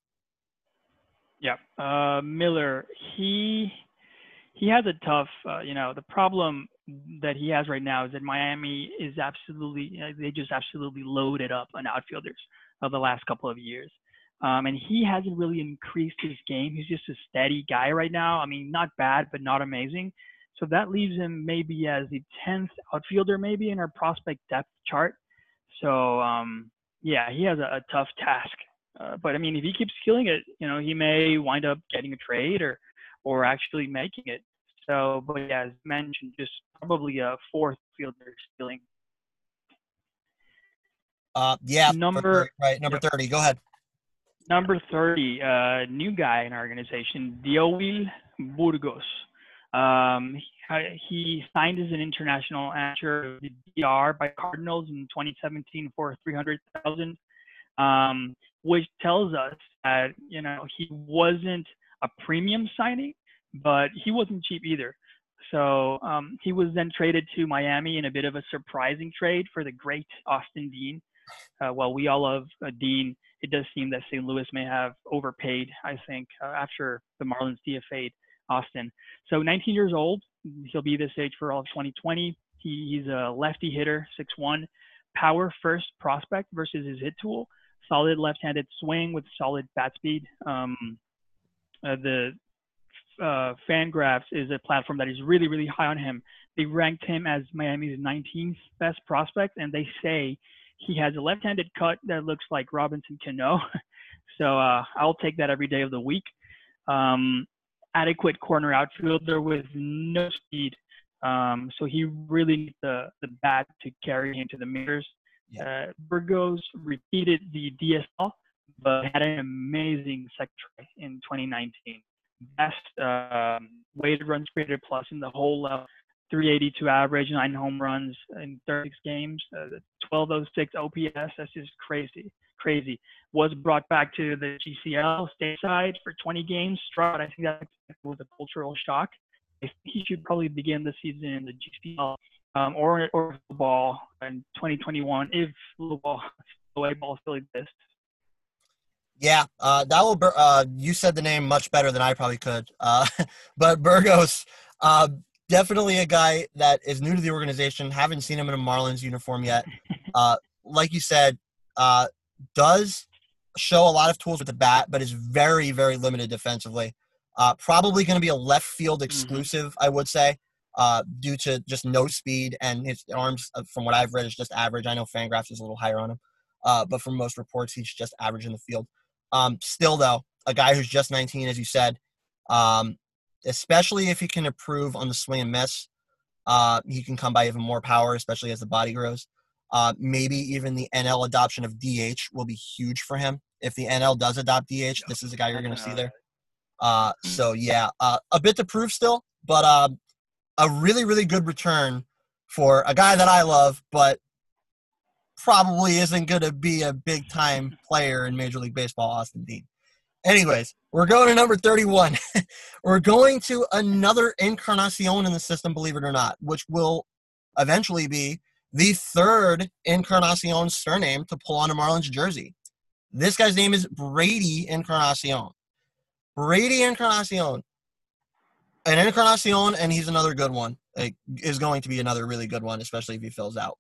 Yeah, uh, Miller, he he has a tough, uh, you know, the problem that he has right now is that Miami is absolutely, know, they just absolutely loaded up on outfielders of the last couple of years. Um, and he hasn't really increased his game. He's just a steady guy right now. I mean, not bad, but not amazing. So that leaves him maybe as the 10th outfielder, maybe in our prospect depth chart. So um, yeah, he has a, a tough task. Uh, but I mean, if he keeps killing it, you know, he may wind up getting a trade or or actually making it. So, but yeah, as mentioned, just probably a fourth fielder stealing. Uh, yeah, number right, number thirty. Go ahead. Number 30, uh, new guy in our organization, Diowill Burgos. Um, he, he signed as an international amateur of the DR by Cardinals in 2017 for 300,000, um, which tells us that you know he wasn't a premium signing, but he wasn't cheap either. So um, he was then traded to Miami in a bit of a surprising trade for the great Austin Dean. Uh, while we all love uh, Dean, it does seem that St. Louis may have overpaid, I think, uh, after the Marlins DFA'd Austin. So 19 years old, he'll be this age for all of 2020. He, he's a lefty hitter, 6'1", power first prospect versus his hit tool. Solid left-handed swing with solid bat speed. Um, uh, the uh, Fangraphs is a platform that is really, really high on him. They ranked him as Miami's 19th best prospect, and they say he has a left-handed cut that looks like Robinson Cano. so uh, I'll take that every day of the week. Um, adequate corner outfielder with no speed. Um, so he really needs the, the bat to carry him to the majors. Yeah. Uh, Burgos repeated the DSL, but had an amazing sector in 2019. Best um, weighted runs created plus in the whole uh, 382 average, nine home runs in 36 games, uh, 1206 OPS. That's just crazy, crazy. Was brought back to the GCL stateside for 20 games. Struck. I think that was a cultural shock. I think he should probably begin the season in the GCL um, or or ball in 2021 if the ball, the way ball still exists. Yeah, uh, that will. Uh, you said the name much better than I probably could. Uh, but Burgos, uh, definitely a guy that is new to the organization. Haven't seen him in a Marlins uniform yet. Uh, like you said, uh, does show a lot of tools with the bat, but is very, very limited defensively. Uh, probably going to be a left field mm-hmm. exclusive, mm-hmm. I would say, uh, due to just no speed and his arms, uh, from what I've read, is just average. I know Fangraphs is a little higher on him, uh, but from most reports, he's just average in the field. Um, still, though, a guy who's just 19, as you said, um, especially if he can improve on the swing and miss. Uh, he can come by even more power, especially as the body grows. Uh, maybe even the NL adoption of DH will be huge for him. If the NL does adopt DH, this is a guy you're going to see there. Uh, so yeah, uh, a bit to prove still, but uh, a really really good return for a guy that I love, but probably isn't going to be a big time player in Major League Baseball, Austin Dean. Anyways, we're going to number 31. we're going to another Encarnacion in the system, believe it or not, which will eventually be the third Encarnacion surname to pull on a Marlins jersey. This guy's name is Brady Encarnacion. Brady Encarnacion. An Encarnacion, and he's another good one. It is going to be another really good one, especially if he fills out.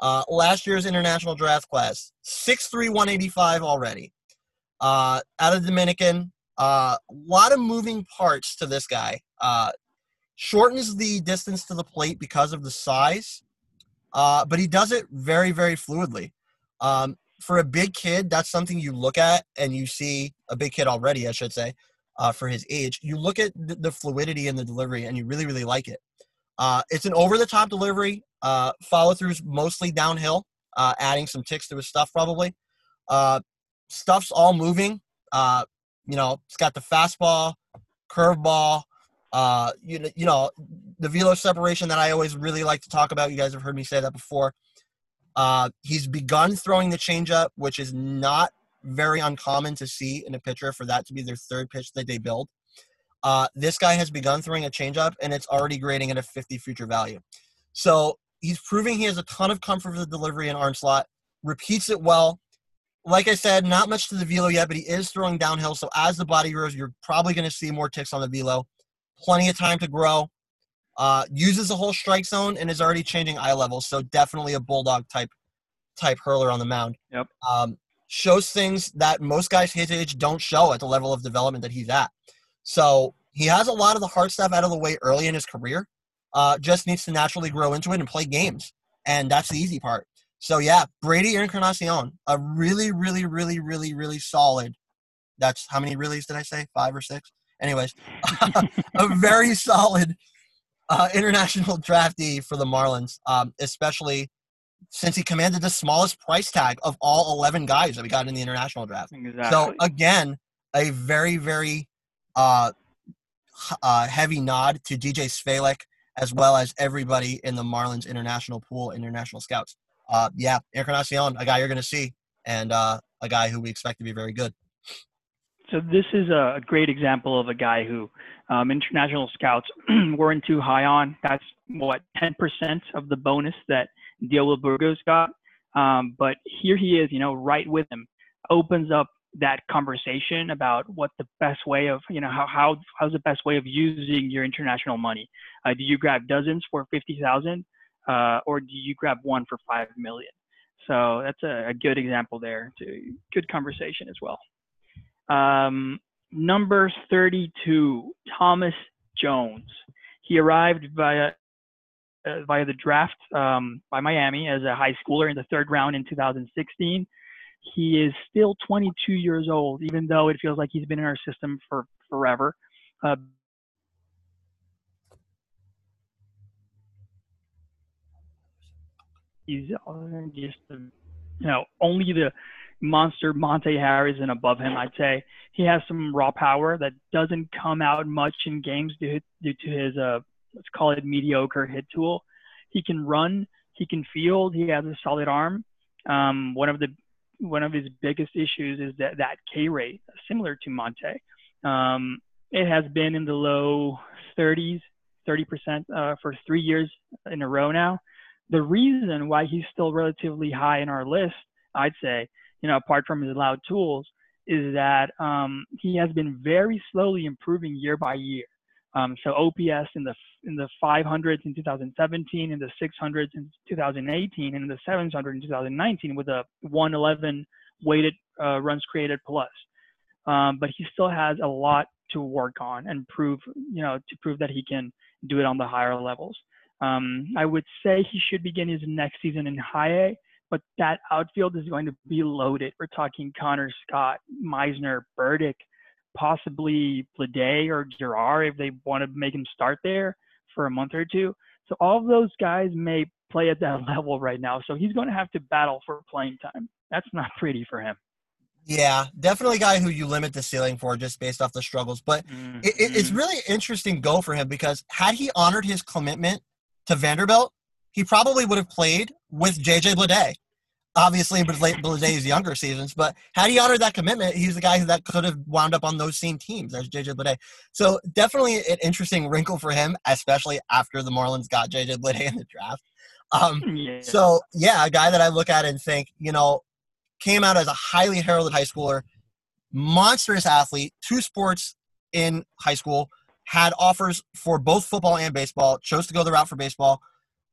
Uh, last year's international draft class, 6'3", 185 already. Uh, out of Dominican, a uh, lot of moving parts to this guy. Uh, shortens the distance to the plate because of the size, uh, but he does it very, very fluidly. Um, for a big kid, that's something you look at and you see a big kid already, I should say, uh, for his age. You look at the, the, fluidity in the delivery and you really, really like it. Uh, it's an over the top delivery. Uh, follow throughs mostly downhill, uh, adding some ticks to his stuff probably. Uh, stuff's all moving. Uh, you know, it's got the fastball, curveball, uh, you you know, the velo separation that I always really like to talk about. You guys have heard me say that before. Uh, he's begun throwing the changeup, which is not very uncommon to see in a pitcher for that to be their third pitch that they build. Uh, this guy has begun throwing a changeup, and it's already grading at a 50 future value. So he's proving he has a ton of comfort with the delivery and arm slot, repeats it well, like I said, not much to the velo yet, but he is throwing downhill. So as the body grows, you're probably going to see more ticks on the velo. Plenty of time to grow. Uh, uses the whole strike zone and is already changing eye levels. So definitely a bulldog type type hurler on the mound. Yep. Um, shows things that most guys his age don't show at the level of development that he's at. So he has a lot of the hard stuff out of the way early in his career. Uh, just needs to naturally grow into it and play games, and that's the easy part. So yeah, Brady Encarnacion, a really, really, really, really, really solid. That's how many reallys did I say? Five or six? Anyways, a very solid uh, international draftee for the Marlins, um, especially since he commanded the smallest price tag of all 11 guys that we got in the international draft. Exactly. So again, a very very uh, uh, heavy nod to DJ Svihlik as well as everybody in the Marlins international pool, international scouts. Uh, yeah, Encarnacion, a guy you're going to see, and uh, a guy who we expect to be very good. So this is a great example of a guy who um, international scouts weren't too high on. That's what 10% of the bonus that Diowill Burgos got. Um, but here he is, you know, right with him, opens up that conversation about what the best way of, you know, how, how how's the best way of using your international money. Uh, do you grab dozens for 50,000 uh, or do you grab one for 5 million? So that's a, a good example there. To, good conversation as well. Um, number 32, Thomas Jones. He arrived via uh, via the draft um, by Miami as a high schooler in the third round in 2016. He is still 22 years old, even though it feels like he's been in our system for forever. Uh, he's uh, just, you know, only the monster Monte Harris and above him, I'd say. He has some raw power that doesn't come out much in games due, due to his, uh, let's call it mediocre hit tool. He can run, he can field, he has a solid arm. Um, one of the one of his biggest issues is that that K rate, similar to Monte. Um, it has been in the low 30s, 30% uh, for three years in a row now. The reason why he's still relatively high in our list, I'd say, you know, apart from his loud tools, is that um, he has been very slowly improving year by year. Um, so OPS in the in the 500s in 2017, in the 600s in 2018, and in the 700 in 2019 with a 111 weighted uh, runs created plus. Um, but he still has a lot to work on and prove, you know, to prove that he can do it on the higher levels. Um, I would say he should begin his next season in high A but that outfield is going to be loaded. We're talking Connor Scott, Misner, Burdick, possibly Bleday or Jerar if they want to make him start there for a month or two. So all of those guys may play at that level right now. So he's going to have to battle for playing time. That's not pretty for him. Yeah, definitely a guy who you limit the ceiling for just based off the struggles. But mm-hmm. it, it's really interesting go for him because had he honored his commitment to Vanderbilt, he probably would have played with JJ Bleday. Obviously, Bleday's younger seasons, but had he honored that commitment, he's the guy that could have wound up on those same teams as JJ Bleday. So definitely an interesting wrinkle for him, especially after the Marlins got JJ Bleday in the draft. Um, yeah. So yeah, a guy that I look at and think, you know, came out as a highly heralded high schooler, monstrous athlete, two sports in high school, had offers for both football and baseball, chose to go the route for baseball.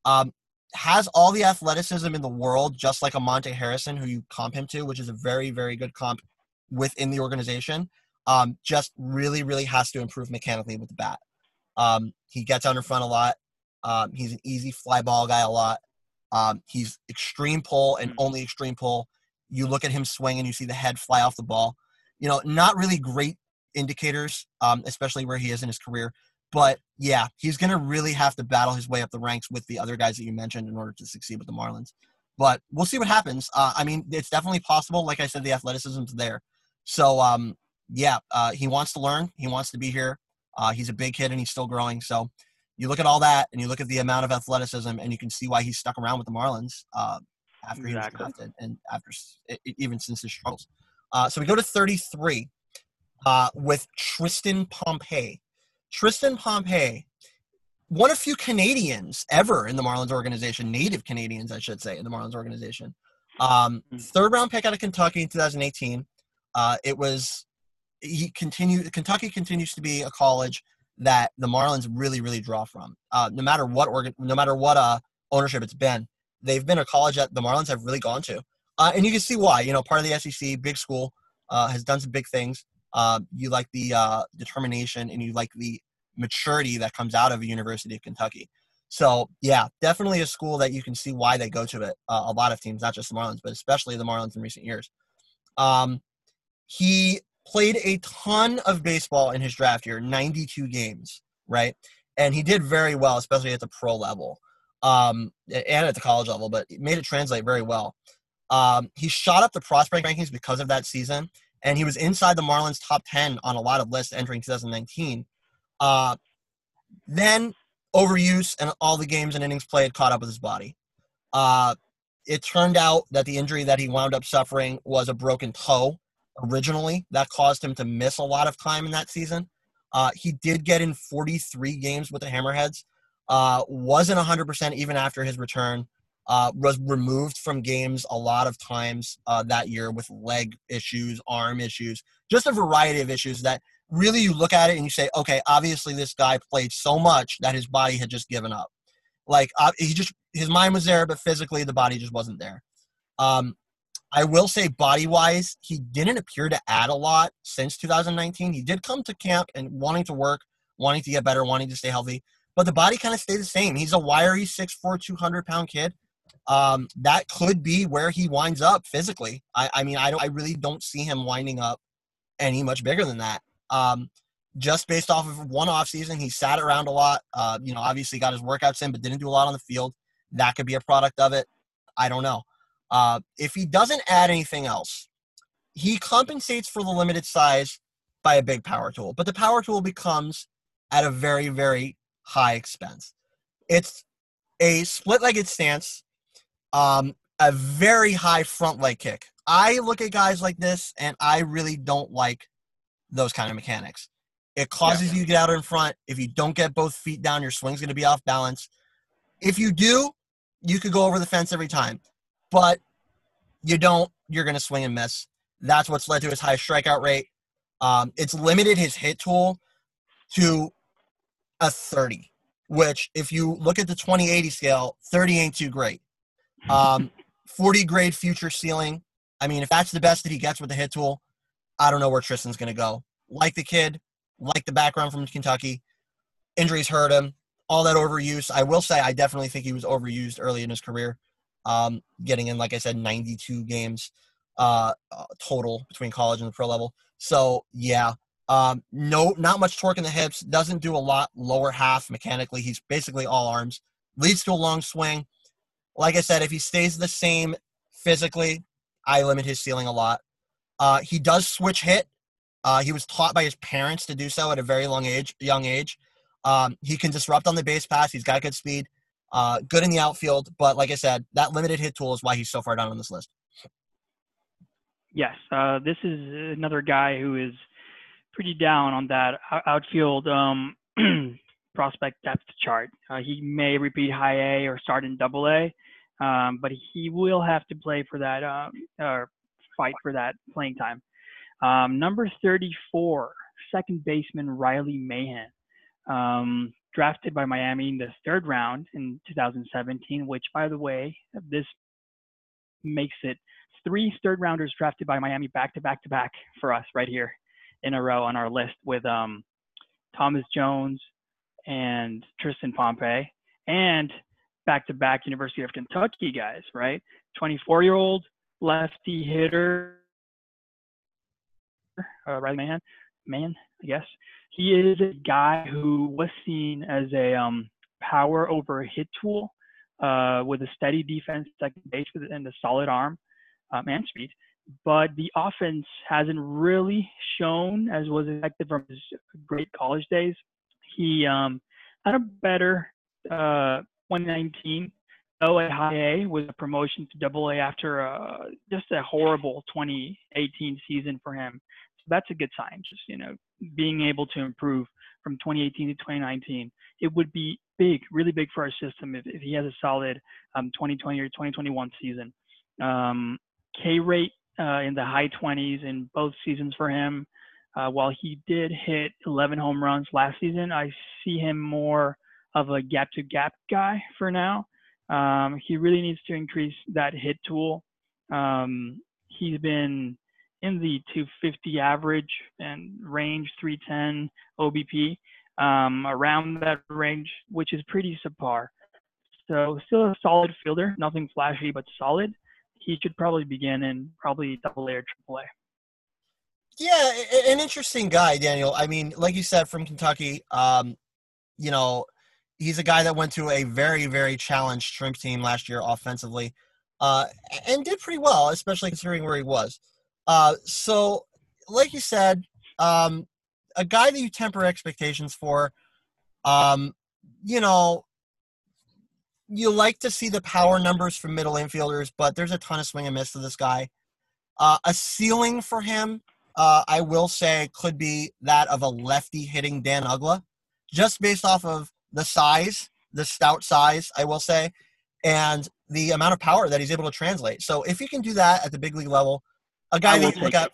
Um, has all the athleticism in the world, just like a Monte Harrison, who you comp him to, which is a very, very good comp within the organization. Um, just really, really has to improve mechanically with the bat. Um, he gets out in front a lot. Um, he's an easy fly ball guy a lot. Um, he's extreme pull and mm-hmm. only extreme pull. You look at him swing and you see the head fly off the ball. You know, not really great indicators, um, especially where he is in his career. But yeah, he's going to really have to battle his way up the ranks with the other guys that you mentioned in order to succeed with the Marlins. But we'll see what happens. Uh, I mean, it's definitely possible. Like I said, the athleticism's there. So um, yeah, uh, he wants to learn. He wants to be here. Uh, he's a big kid and he's still growing. So you look at all that and you look at the amount of athleticism and you can see why he's stuck around with the Marlins uh, after exactly. he was drafted and after even since his struggles. Uh, so we go to 33 uh, with Tristan Pompey. Tristan Pompey, one of few Canadians ever in the Marlins organization, native Canadians, I should say, in the Marlins organization. Um, hmm. third round pick out of Kentucky in 2018. Uh, it was he continued. Kentucky continues to be a college that the Marlins really, really draw from. Uh, no matter what organ, no matter what uh, ownership it's been, they've been a college that the Marlins have really gone to, uh, and you can see why. You know, part of the SEC, big school, uh, has done some big things. Uh, you like the uh, determination and you like the maturity that comes out of a University of Kentucky. So yeah, definitely a school that you can see why they go to it. Uh, a lot of teams, not just the Marlins, but especially the Marlins in recent years. Um, he played a ton of baseball in his draft year, 92 games, right? And he did very well, especially at the pro level. um, and at the college level, but made it translate very well. Um, he shot up the prospect rankings because of that season, and he was inside the Marlins top 10 on a lot of lists entering 2019. Uh, then overuse and all the games and innings played caught up with his body. Uh, it turned out that the injury that he wound up suffering was a broken toe originally. That caused him to miss a lot of time in that season. Uh, he did get in 43 games with the Hammerheads. Uh, wasn't 100% even after his return. Uh, was removed from games a lot of times uh, that year with leg issues, arm issues, just a variety of issues that really you look at it and you say, okay, obviously this guy played so much that his body had just given up. Like uh, he just his mind was there, but physically the body just wasn't there. Um, I will say, body wise, he didn't appear to add a lot since 2019. He did come to camp and wanting to work, wanting to get better, wanting to stay healthy, but the body kind of stayed the same. He's a wiry 6'4, 200 pound kid um, that could be where he winds up physically. I, I mean, I I really don't see him winding up any much bigger than that. Um, just based off of one off season, he sat around a lot. Uh, you know, obviously got his workouts in, but didn't do a lot on the field. That could be a product of it. I don't know. Uh, if he doesn't add anything else, he compensates for the limited size by a big power tool, but the power tool becomes at a very, very high expense. It's a split legged stance um, a very high front leg kick. I look at guys like this and I really don't like those kind of mechanics. It causes yeah. you to get out in front. If you don't get both feet down, your swing's going to be off balance. If you do, you could go over the fence every time. But you don't, you're going to swing and miss. That's what's led to his high strikeout rate. Um, it's limited his hit tool to a 30, which, if you look at the 2080 scale, 30 ain't too great. Um, 40 grade future ceiling. I mean, if that's the best that he gets with the hit tool, I don't know where Tristan's going to go. Like the kid, like the background from Kentucky, injuries hurt him. All that overuse. I will say, I definitely think he was overused early in his career, um, getting in, like I said, 92 games uh, total between college and the pro level. So yeah, um, no, not much torque in the hips. Doesn't do a lot lower half mechanically. He's basically all arms. Leads to a long swing like I said, if he stays the same physically, I limit his ceiling a lot. Uh, he does switch hit. Uh, he was taught by his parents to do so at a very long age, young age. Um, he can disrupt on the base pass. He's got good speed, uh, good in the outfield. But like I said, that limited hit tool is why he's so far down on this list. Yes, uh, this is another guy who is pretty down on that outfield um, prospect depth chart. Uh, he may repeat high A or start in double A. Um, but he will have to play for that um, or fight for that playing time. Um, number 34, second baseman Riley Mahan, um, drafted by Miami in the third round in 2017. Which, by the way, this makes it three third rounders drafted by Miami back to back to back for us right here in a row on our list with um, Thomas Jones and Tristan Pompey and back-to-back University of Kentucky guys, right? 24-year-old lefty hitter, uh, Riley man, man, I guess. He is a guy who was seen as a um, power over hit tool uh, with a steady defense, second base, and a solid arm um, and speed. But the offense hasn't really shown as was expected from his great college days. He um, had a better uh, 2019 OA High A was a promotion to Double A after uh, just a horrible 2018 season for him. So that's a good sign. Just you know, being able to improve from 2018 to 2019, it would be big, really big for our system if, if he has a solid um, 2020 or 2021 season. Um, K rate uh, in the high 20s in both seasons for him. Uh, while he did hit 11 home runs last season, I see him more of a gap to gap guy for now. Um, he really needs to increase that hit tool. Um, he's been in the 250 average and range 310 OBP um, around that range, which is pretty subpar. So still a solid fielder, nothing flashy but solid. He should probably begin in probably double A or triple A. Yeah, an interesting guy, Daniel. I mean, like you said, from Kentucky, um, you know, he's a guy that went to a very, very challenged shrimp team last year offensively, uh, and did pretty well, especially considering where he was. Uh, so, like you said, um, a guy that you temper expectations for. Um, you know, you like to see the power numbers from middle infielders, but there's a ton of swing and miss to this guy. Uh, a ceiling for him, uh, I will say, could be that of a lefty hitting Dan Uggla, just based off of the size, the stout size, I will say, and the amount of power that he's able to translate. So if he can do that at the big league level, a guy that you look at,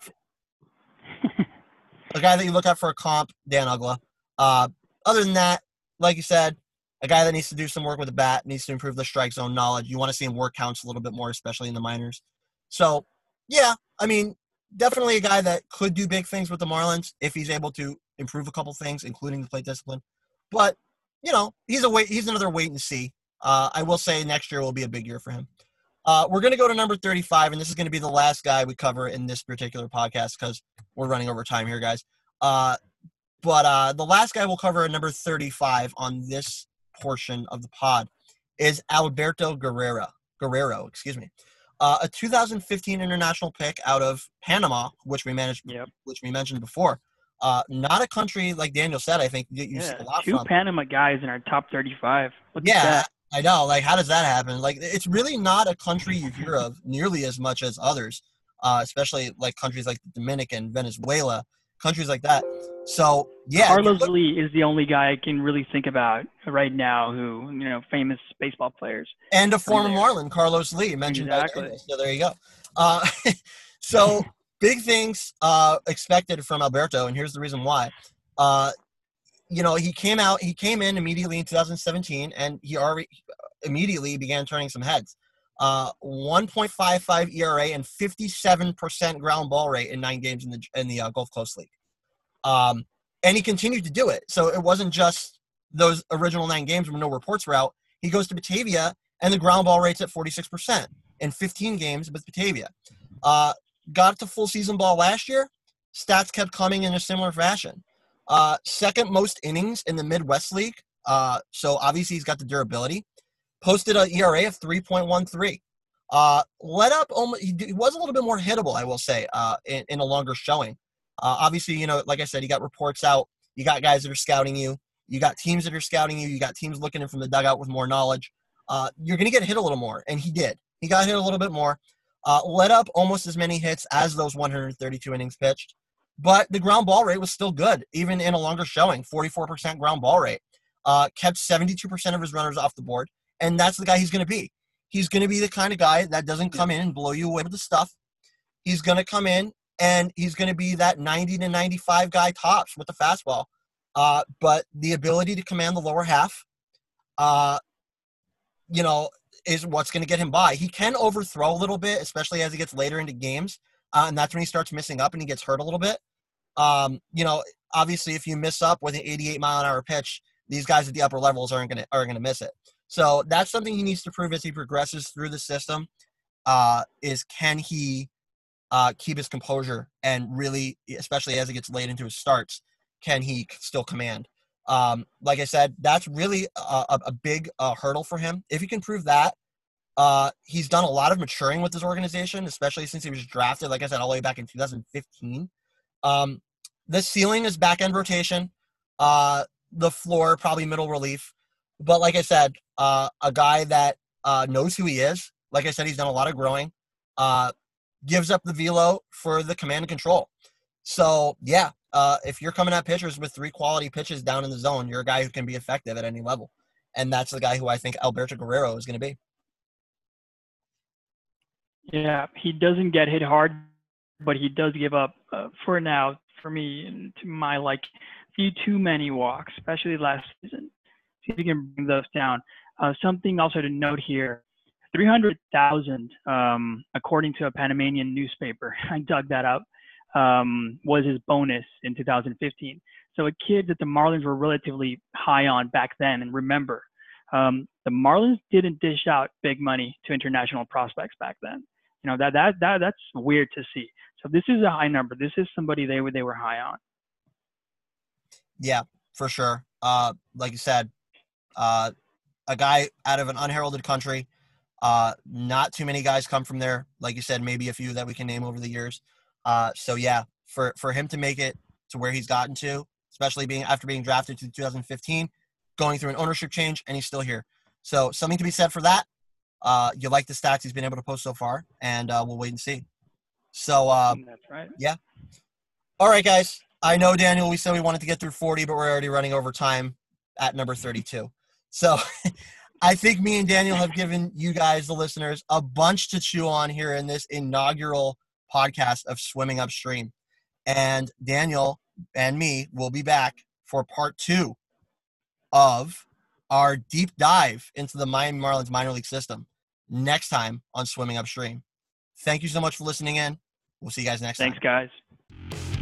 a guy that you look at for a comp, Dan Uggla. Uh, other than that, like you said, a guy that needs to do some work with the bat, needs to improve the strike zone knowledge. You want to see him work counts a little bit more, especially in the minors. So, yeah, I mean, definitely a guy that could do big things with the Marlins if he's able to improve a couple things, including the plate discipline. But you know, he's a wait. He's another wait and see. Uh, I will say next year will be a big year for him. Uh, we're going to go to number 35, and this is going to be the last guy we cover in this particular podcast because we're running over time here, guys. Uh, but uh, the last guy we'll cover at number 35 on this portion of the pod is Alberto Guerrero. Guerrero, excuse me. Uh, a 2015 international pick out of Panama, which we managed, Yep. which we mentioned before. Uh, not a country like Daniel said. I think that you see Yeah, a lot two from. Panama guys in our top 35. Look at yeah, that. I know. Like, how does that happen? Like, it's really not a country you hear of nearly as much as others, uh, especially like countries like the Dominican, Venezuela, countries like that. So yeah, Carlos look- Lee is the only guy I can really think about right now who, you know, famous baseball players. and a former. Marlin, Carlos Lee, mentioned Exactly. So there you go. Uh, so big things uh, expected from Alberto, and here's the reason why. Uh, you know, he came out, he came in immediately in 2017, and he already immediately began turning some heads. Uh, 1.55 ERA and 57% ground ball rate in nine games in the in the uh, Gulf Coast League. Um, and he continued to do it. So it wasn't just those original nine games when no reports were out. He goes to Batavia, and the ground ball rate's at 46% in 15 games with Batavia. Uh, got to full season ball last year. Stats kept coming in a similar fashion. Uh, second most innings in the Midwest League. Uh, so obviously he's got the durability. Posted an ERA of 3.13. Uh, let up almost. He, was a little bit more hittable, I will say, uh, in, in a longer showing. Uh, obviously, you know, like I said, you got reports out. You got guys that are scouting you. You got teams that are scouting you. You got teams looking in from the dugout with more knowledge. Uh, you're going to get hit a little more, and he did. He got hit a little bit more. Uh, let up almost as many hits as those 132 innings pitched, but the ground ball rate was still good, even in a longer showing. 44% ground ball rate. Uh, kept 72% of his runners off the board, and that's the guy he's going to be. He's going to be the kind of guy that doesn't come in and blow you away with the stuff. He's going to come in and he's going to be that 90 to 95 guy tops with the fastball. Uh, but the ability to command the lower half, uh, you know, is what's going to get him by. He can overthrow a little bit, especially as he gets later into games, uh, and that's when he starts missing up and he gets hurt a little bit. Um, you know, obviously, if you miss up with an 88 mile an hour pitch, these guys at the upper levels aren't going to are going to miss it. So that's something he needs to prove as he progresses through the system. Uh, is can he uh, keep his composure and really, especially as he gets late into his starts, can he still command? Um, like I said, that's really a, a, big uh, hurdle for him. If he can prove that, uh, he's done a lot of maturing with this organization, especially since he was drafted, like I said, all the way back in 2015. Um, the ceiling is back end rotation. Uh, the floor, probably middle relief. But like I said, uh, a guy that uh, knows who he is. Like I said, he's done a lot of growing. Uh, gives up the velo for the command and control. So yeah, uh, if you're coming at pitchers with three quality pitches down in the zone, you're a guy who can be effective at any level, and that's the guy who I think Alberto Guerrero is going to be. Yeah, he doesn't get hit hard, but he does give up, uh, for now, for me, and to my like, few too many walks, especially last season. See if you can bring those down. Uh, something also to note here 300,000, um, according to a Panamanian newspaper, I dug that up, um, was his bonus in 2015. So a kid that the Marlins were relatively high on back then. And remember, um, the Marlins didn't dish out big money to international prospects back then. You know that that that that's weird to see. So this is a high number. This is somebody they were they were high on. Yeah, for sure. Uh, like you said, Uh, a guy out of an unheralded country. Uh, not too many guys come from there. Like you said, maybe a few that we can name over the years. Uh, so yeah, for for him to make it to where he's gotten to, especially being after being drafted to 2015, going through an ownership change, and he's still here. So something to be said for that. Uh, you like the stats he's been able to post so far, and uh, we'll wait and see. So uh, That's right. yeah. All right, guys. I know Daniel. We said we wanted to get through 40, but we're already running over time at number 32. So I think me and Daniel have given you guys, the listeners, a bunch to chew on here in this inaugural podcast of Swimming Upstream. And Daniel and me will be back for part two of our deep dive into the Miami Marlins minor league system next time on Swimming Upstream. Thank you so much for listening in. We'll see you guys next Thanks, time. Thanks, guys.